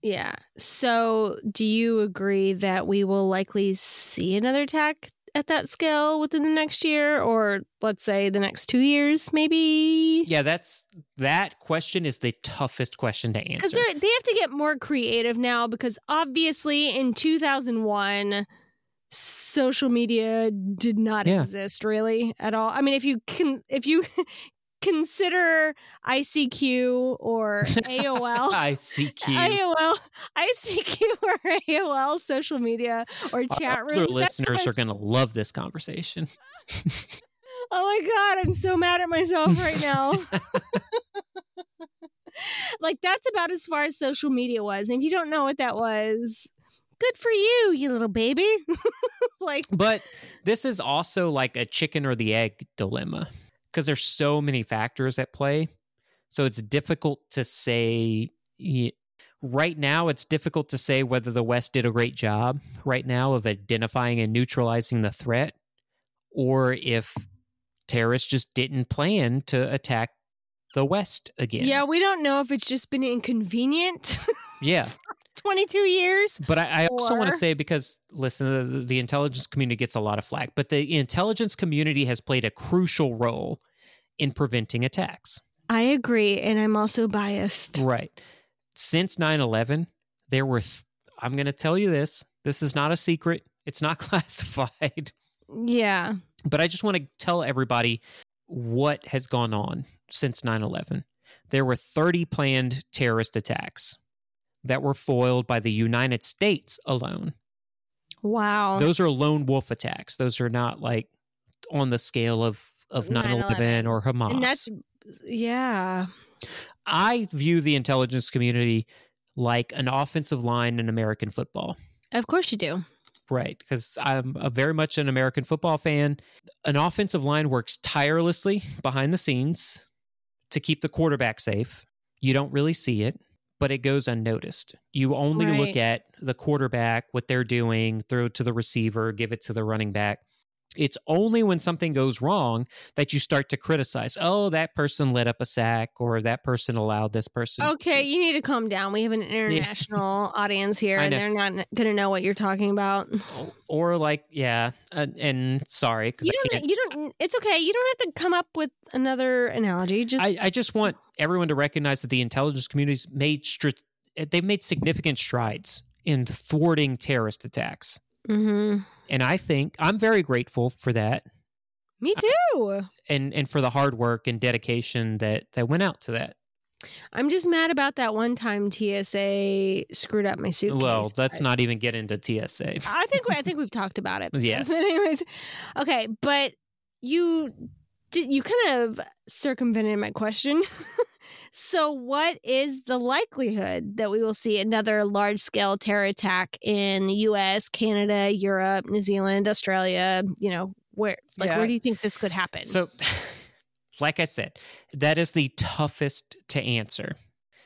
Yeah. So, do you agree that we will likely see another attack at that scale within the next year or let's say the next 2 years maybe? Yeah, that's that question is the toughest question to answer. Cuz they have to get more creative now because obviously in 2001 social media did not Yeah. exist really at all. I mean, if you can if you consider ICQ or AOL ICQ. AOL, ICQ or AOL social media or chat Our rooms. other listeners are going to love this conversation. Oh my god, I'm so mad at myself right now. like that's about as far as social media was. And if you don't know what that was, good for you, you little baby. like But this is also like a chicken or the egg dilemma because there's so many factors at play. So it's difficult to say. Right now, it's difficult to say whether the West did a great job right now of identifying and neutralizing the threat, or if terrorists just didn't plan to attack the West again. yeah, we don't know if it's just been inconvenient. Yeah. 22 years. But I, I also want to say because listen, the, the intelligence community gets a lot of flack, but the intelligence community has played a crucial role in preventing attacks. I agree, and I'm also biased. Right. Since 9/11, there were th- I'm going to tell you this. This is not a secret. It's not classified. Yeah. But I just want to tell everybody what has gone on since 9/11. There were 30 planned terrorist attacks that were foiled by the United States alone. Wow. those are lone wolf attacks. Those are not like on the scale of of 9/11 9/11. or Hamas. and that's yeah. I view the intelligence community like an offensive line in American football. Of course you do. Right, because I'm a very much an American football fan. An offensive line works tirelessly behind the scenes to keep the quarterback safe. You don't really see it, but it goes unnoticed. You only look at the quarterback, what they're doing, throw it to the receiver, give it to the running back. It's only when something goes wrong that you start to criticize. Oh, that person let up a sack, or that person allowed this person. Okay, you need to calm down. We have an international audience here, and they're not going to know what you're talking about. Or like, yeah, uh, and sorry because You I don't. can't You don't. It's okay. You don't have to come up with another analogy. Just I, I just want everyone to recognize that the intelligence community's made str- they've made significant strides in thwarting terrorist attacks, Mhm. and I think I'm very grateful for that, Me too. and and for the hard work and dedication that that went out to that. I'm just mad about that one time TSA screwed up my suitcase. well, let's not even get into TSA. I think I think we've talked about it. Yes. Anyways, okay, but you did you kind of circumvented my question. so, what is the likelihood that we will see another large scale terror attack in the U.S., Canada, Europe, New Zealand, Australia? You know, where like Yeah. where do you think this could happen? So, like I said, that is the toughest to answer.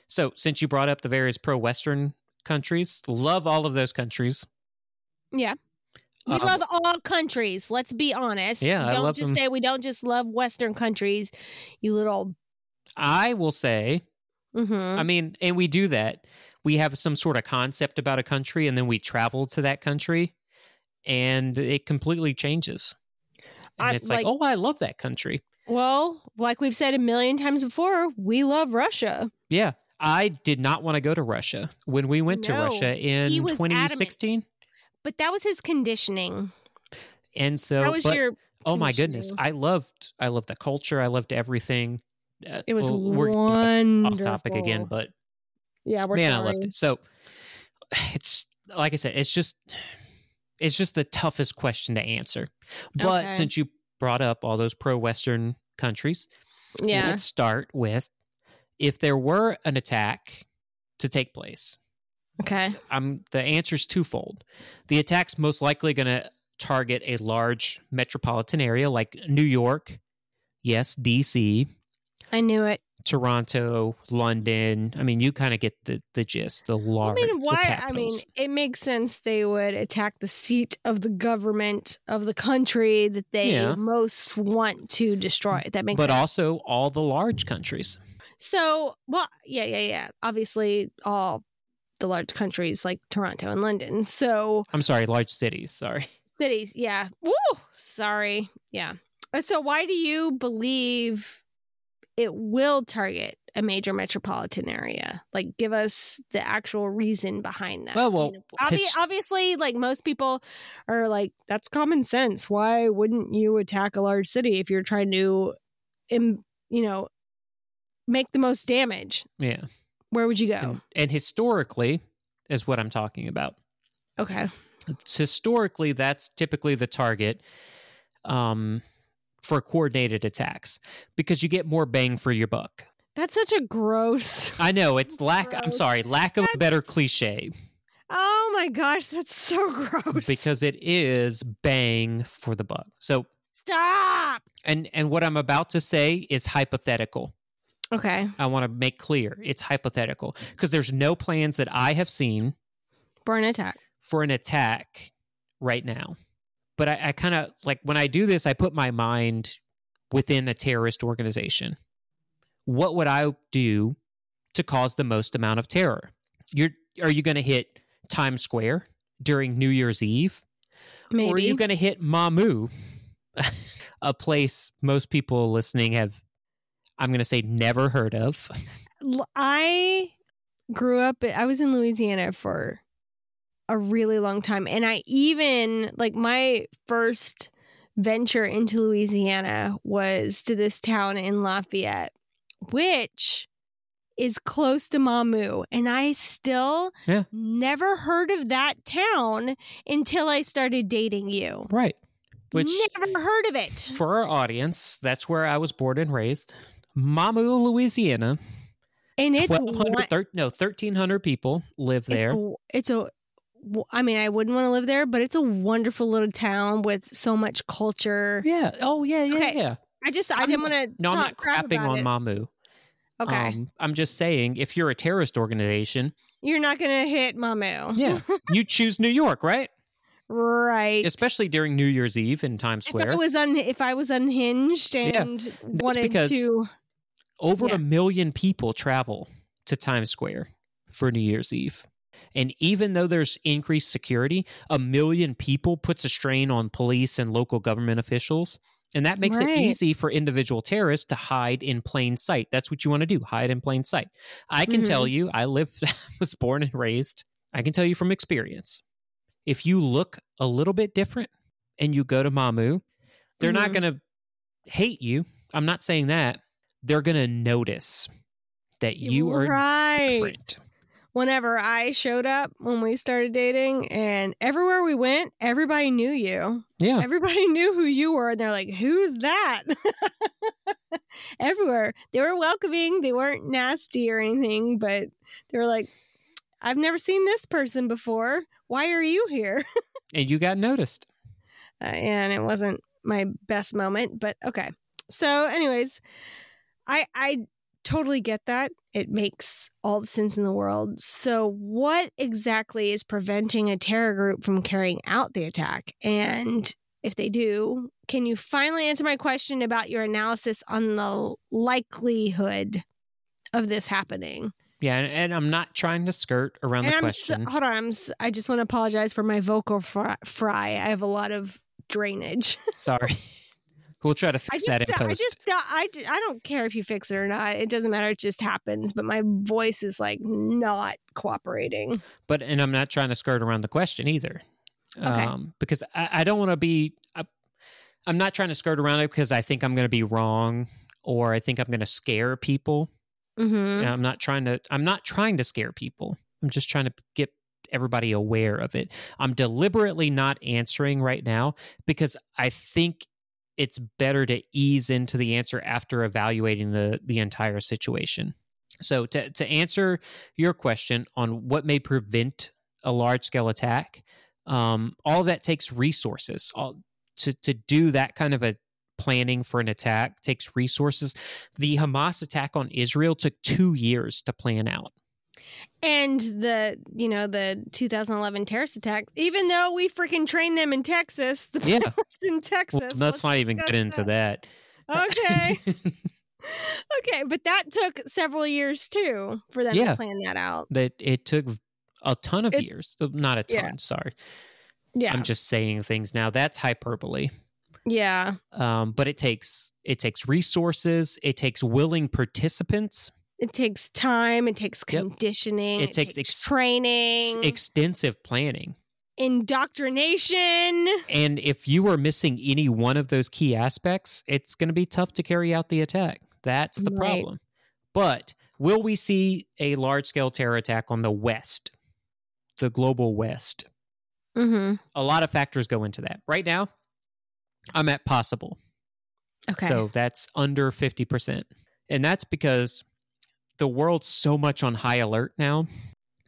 So, since you brought up the various pro Western countries, love all of those countries. yeah. We Um, love all countries. Let's be honest. Yeah, don't love just them. say we don't just love Western countries. You little. I will say mhm. I mean, and we do that. We have some sort of concept about a country and then we travel to that country and it completely changes. And I- it's like, like- oh, I love that country. Well, like we've said a million times before, we love Russia. Yeah. I did not want to go to Russia when we went to Russia in was adamant. 2016. But that was his conditioning. And so, that was but, your. oh my goodness. I loved, I loved the culture. I loved everything. It was we're wonderful. off topic again, but yeah, we're man, sorry. I loved it. So it's like I said, it's just it's just the toughest question to answer. But Okay. since you brought up all those pro Western countries. Yeah. Let's start with if there were an attack to take place. Okay. I'm the answer is twofold. The attack's most likely going to target a large metropolitan area like New York, yes, DC, I knew it. Toronto, London. I mean, you kind of get the the gist. The large. I mean, why? I mean, it makes sense they would attack the seat of the government of the country that they Yeah. most want to destroy. That makes but sense. also all the large countries. So, well, yeah, yeah, yeah. Obviously, all the large countries like Toronto and London. So, I'm sorry, large cities. Sorry. cities, yeah. Woo! Sorry. Yeah. Uh, So, why do you believe it will target a major metropolitan area? Like, give us the actual reason behind that. Well, I well, mean, obvi- his- obviously, like most people are like, that's common sense. Why wouldn't you attack a large city if you're trying to, im- you know, make the most damage? Yeah. Where would you go? And, and historically is what I'm talking about. Okay. historically that's typically the target um, for coordinated attacks because you get more bang for your buck. That's such a gross. I know it's lack. I'm sorry, lack of a better cliche Oh my gosh, that's so gross. because it is bang for the buck. So, Stop. and and what I'm about to say is hypothetical. Okay. I want to make clear it's hypothetical because there's no plans that I have seen Burn attack. for an attack right now. But I, I kind of like when I do this, I put my mind within a terrorist organization. What would I do to cause the most amount of terror? You're are you going to hit Times Square during New Year's Eve, Maybe. or are you going to hit Mamou, a place most people listening have, I'm going to say, never heard of? I grew up, I was in Louisiana for a really long time. And I even, like, my first venture into Louisiana was to this town in Lafayette, which is close to Mamou. And I still Yeah. never heard of that town until I started dating you. Right. Which never heard of it. for our audience, that's where I was born and raised. Mamou, Louisiana. And it's 1200 one- thir- no, 1,300 people live there. It's a, it's a I mean, I wouldn't want to live there, but it's a wonderful little town with so much culture. yeah. Oh, yeah, yeah, Okay. yeah. I just, I I'm didn't want to No, talk I'm not crap crapping on it. Mamou. Okay, Um, I'm just saying, if you're a terrorist organization, you're not gonna hit Mamou. yeah, you choose New York, right? right. Especially during New Year's Eve in Times if I Square. was un, if I was unhinged Yeah, and wanted because- to, Over yeah. a million people travel to Times Square for New Year's Eve. And even though there's increased security, a million people puts a strain on police and local government officials. And that makes Right. it easy for individual terrorists to hide in plain sight. That's what you want to do hide in plain sight. I can tell Mm-hmm. you, I lived, was born and raised. I can tell you from experience. If you look a little bit different and you go to Mamou, they're not Mhm. going to hate you. I'm not saying that. They're going to notice that you are right. different. Whenever I showed up when we started dating, and everywhere we went, everybody knew you. Yeah. Everybody knew who you were, and they're like, "Who's that?" Everywhere they were welcoming. They weren't nasty or anything, but they were like, "I've never seen this person before. Why are you here?" And you got noticed. Uh, and it wasn't my best moment, but okay. So, anyways, I I totally get that. It makes all the sense in the world. So, what exactly is preventing a terror group from carrying out the attack? And if they do, can you finally answer my question about your analysis on the likelihood of this happening? Yeah. And, and I'm not trying to skirt around and the I'm so, question. hold on, I'm I just want to apologize for my vocal fry. I have a lot of drainage. Sorry. We'll try to I fix just, that in I just, I, I don't care if you fix it or not. It doesn't matter. It just happens. But my voice is like not cooperating. but, and I'm not trying to skirt around the question either. Okay. Um, because I, I don't want to be, I, I'm not trying to skirt around it because I think I'm going to be wrong or I think I'm going to scare people. Mm-hmm. And I'm not trying to I'm not trying to scare people. I'm just trying to get everybody aware of it. I'm deliberately not answering right now because I think it's better to ease into the answer after evaluating the the entire situation. So to to answer your question on what may prevent a large scale attack, um, all that takes resources. All, to to do that kind of a planning for an attack takes resources. The Hamas attack on Israel took two years to plan out. And the you know the 2011 terrorist attack, even though we freaking trained them in Texas, the Yeah. in Texas. Well, let's let's not even get into that. Okay. okay, but that took several years too for them Yeah. to plan that out. that it took a ton of It's- years. Not a ton, yeah. sorry. Yeah, I'm just saying things now. That's hyperbole. yeah, Um, but it takes it takes resources. It takes willing participants. It takes time. It takes Yep. conditioning. It takes ex- s- training, extensive planning. indoctrination. And if you are missing any one of those key aspects, it's going to be tough to carry out the attack. That's the Right. problem. But will we see a large scale terror attack on the West, the global West? Mm-hmm. A lot of factors go into that. Right now, I'm at possible. Okay. So that's under 50%. And that's because the world's so much on high alert now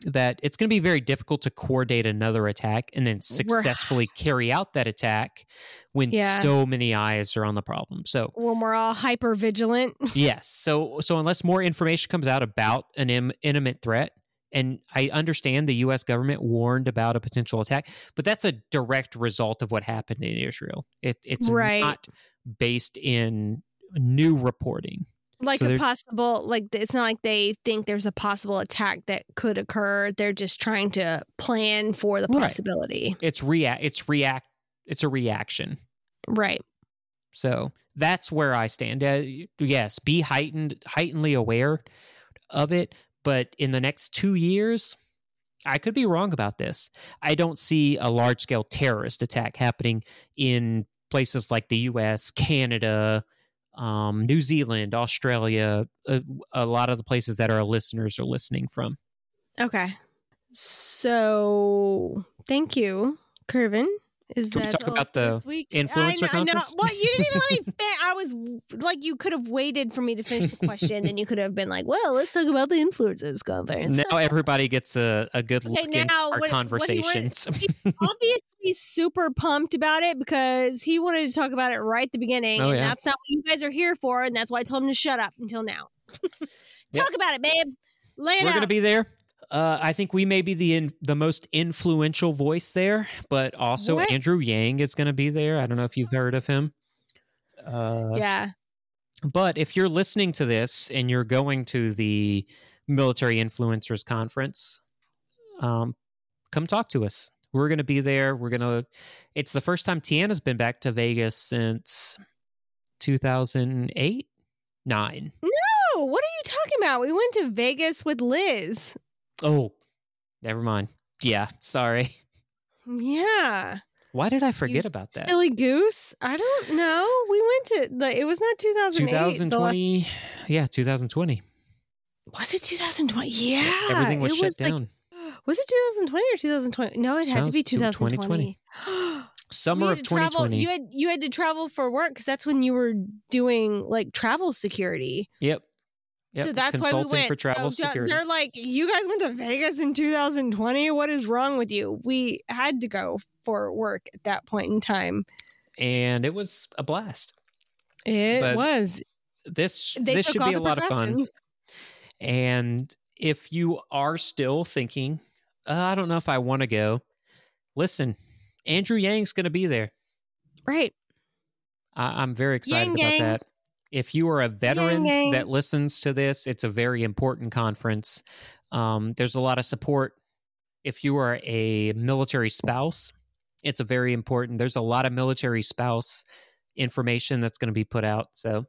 that it's going to be very difficult to coordinate another attack and then successfully carry out that attack when Yeah. so many eyes are on the problem. So, when we're all hyper vigilant. yes. So so unless more information comes out about an Im- imminent threat and I understand the US government warned about a potential attack, but that's a direct result of what happened in Israel. It, it's Right. not based in new reporting. Like So a possible like it's not like they think there's a possible attack that could occur they're just trying to plan for the Right. possibility It's react it's react it's a reaction. right So that's where I stand. Uh, yes, be heightened heightenedly aware of it, but in the next 2 years I could be wrong about this. I don't see a large scale terrorist attack happening in places like the US, Canada, um, New Zealand, Australia, a, a lot of the places that our listeners are listening from. okay so thank you curvin is Can we that talk about the influencer I know, I know. conference? Well, you didn't even let me. Fin- I was like, you could have waited for me to finish the question, then you could have been like, "Well, let's talk about the influencers conference." Now everybody gets a, a good Okay, look now, our what- what conversations. obviously super pumped about it because he wanted to talk about it right at the beginning, Oh, and yeah. that's not what you guys are here for, and that's why I told him to shut up until now. Talk about it, babe. Lay it We're out. going to be there. Uh, I think we may be the in, the most influential voice there, but also What? Andrew Yang is going to be there. I don't know if you've heard of him. Uh, yeah. But if you're listening to this and you're going to the Military Influencers Conference, um, come talk to us. We're going to be there. We're going to. It's the first time Tiana's been back to Vegas since 2008, nine. No, what are you talking about? We went to Vegas with Liz. Oh, never mind. Yeah, sorry. Yeah. Why did I You forget about that? Silly goose. I don't know. We went to like it was not 2008. the la- 2020. Yeah, 2020. Was it 2020? Yeah. Everything was it shut was like- down. was it 2020 or 2020? No, it had No, to be 2020. 2020. Summer You of had to travel- 2020. you had you had to travel for work because that's when you were doing like travel security. yep. Yep. So that's why we went. for travel So, security. They're like, you guys went to Vegas in 2020. What is wrong with you? We had to go for work at that point in time. and it was a blast. It But was. This They this should be a lot of fun. And if you are still thinking, uh, I don't know if I want to go, listen, Andrew Yang's going to be there. Right. I- I'm very excited Yang about gang. that. If you are a veteran gang. that listens to this, it's a very important conference. Um, there's a lot of support. If you are a military spouse, it's a very important. There's a lot of military spouse information that's going to be put out. So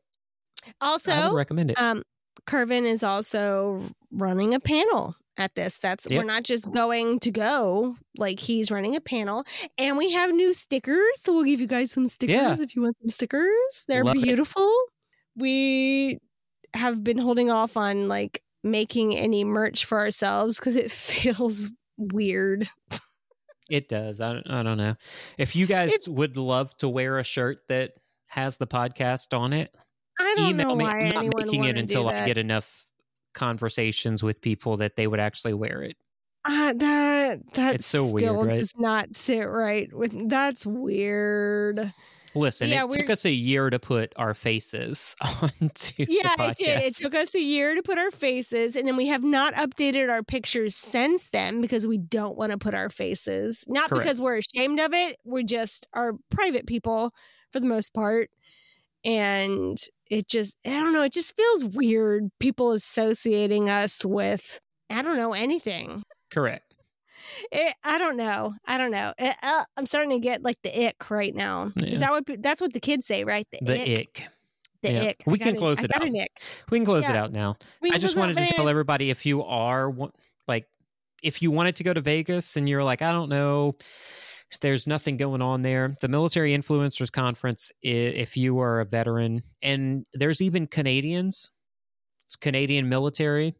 I Also, would recommend it. um, Curvin is also running a panel at this. That's Yep. we're not just going to go. Like he's running a panel, and we have new stickers. So we'll give you guys some stickers Yeah. if you want some stickers. They're Love it. We have been holding off on like making any merch for ourselves because it feels weird. It does. I don't, I don't know. If you guys If- would love to wear a shirt that has the podcast on it, I don't email know me. why I'm not making it until I get enough conversations with people that they would actually wear it. Uh, that that It's so weird, right? does not sit right with. That's weird. Listen, Yeah, it took we're- us a year to put our faces onto Yeah, the it did. It took us a year to put our faces, and then we have not updated our pictures since then because we don't want to put our faces. Not Correct. because we're ashamed of it. We just are private people for the most part. And it just, I don't know, it just feels weird. People associating us with, I don't know, anything. Correct. It, I don't know. I don't know. It, uh, I'm starting to get like the ick right now. Yeah. Is that what that's what the kids say, right? The, The ick. ick. The Yeah. ick. We I can close it out. We can close it out now. I just wanted to tell everybody if you are like, if you wanted to go to Vegas and you're like, I don't know, there's nothing going on there. The Military Influencers Conference, if you are a veteran, and there's even Canadians, it's Canadian military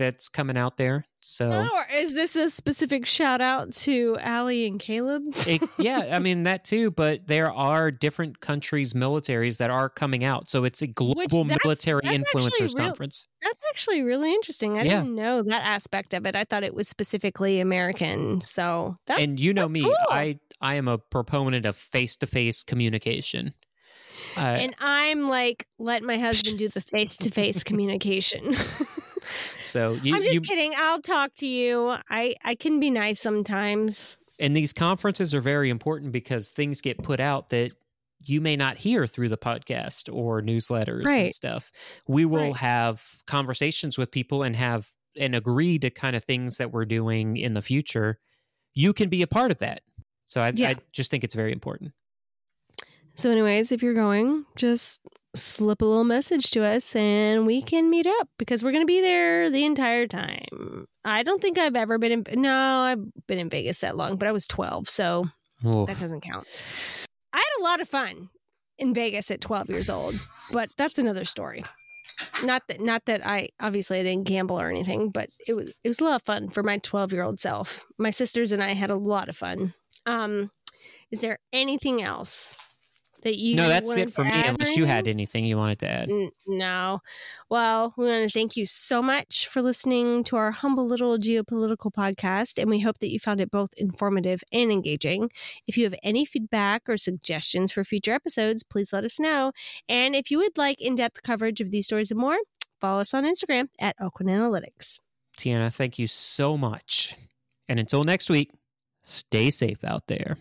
that's coming out there. So. Oh, is this a specific shout out to Allie and Caleb? It, yeah, I mean that too, but there are different countries' militaries that are coming out, so it's a global that's- military that's influencers real- conference. That's actually really interesting. I Yeah. didn't know that aspect of it. I thought it was specifically American. So that's and you know me, cool. I I am a proponent of face to face communication. Uh, and I'm like, let my husband do the face to face communication. so you, I'm just you kidding. I'll talk to you. I I can be nice sometimes. and these conferences are very important because things get put out that you may not hear through the podcast or newsletters and stuff. We will Right. have conversations with people and have and agree to kind of things that we're doing in the future. You can be a part of that. So I, Yeah. I just think it's very important. So, anyways, if you're going, just slip a little message to us and we can meet up because we're going to be there the entire time. I don't think I've ever been in, no, I've been in Vegas that long, but I was 12, so Oof. that doesn't count. I had a lot of fun in Vegas at 12 years old, but that's another story. Not that, not that I obviously I didn't gamble or anything, but it was it was a lot of fun for my 12 year old self. My sisters and I had a lot of fun. Um, is there anything else that you? no, that's it for me. Unless you had anything? you wanted to add. No. Well, we want to thank you so much for listening to our humble little geopolitical podcast, and we hope that you found it both informative and engaging. If you have any feedback or suggestions for future episodes, please let us know. And if you would like in depth coverage of these stories and more, follow us on Instagram at Aucoin Analytics. Tiana, thank you so much. And until next week, stay safe out there.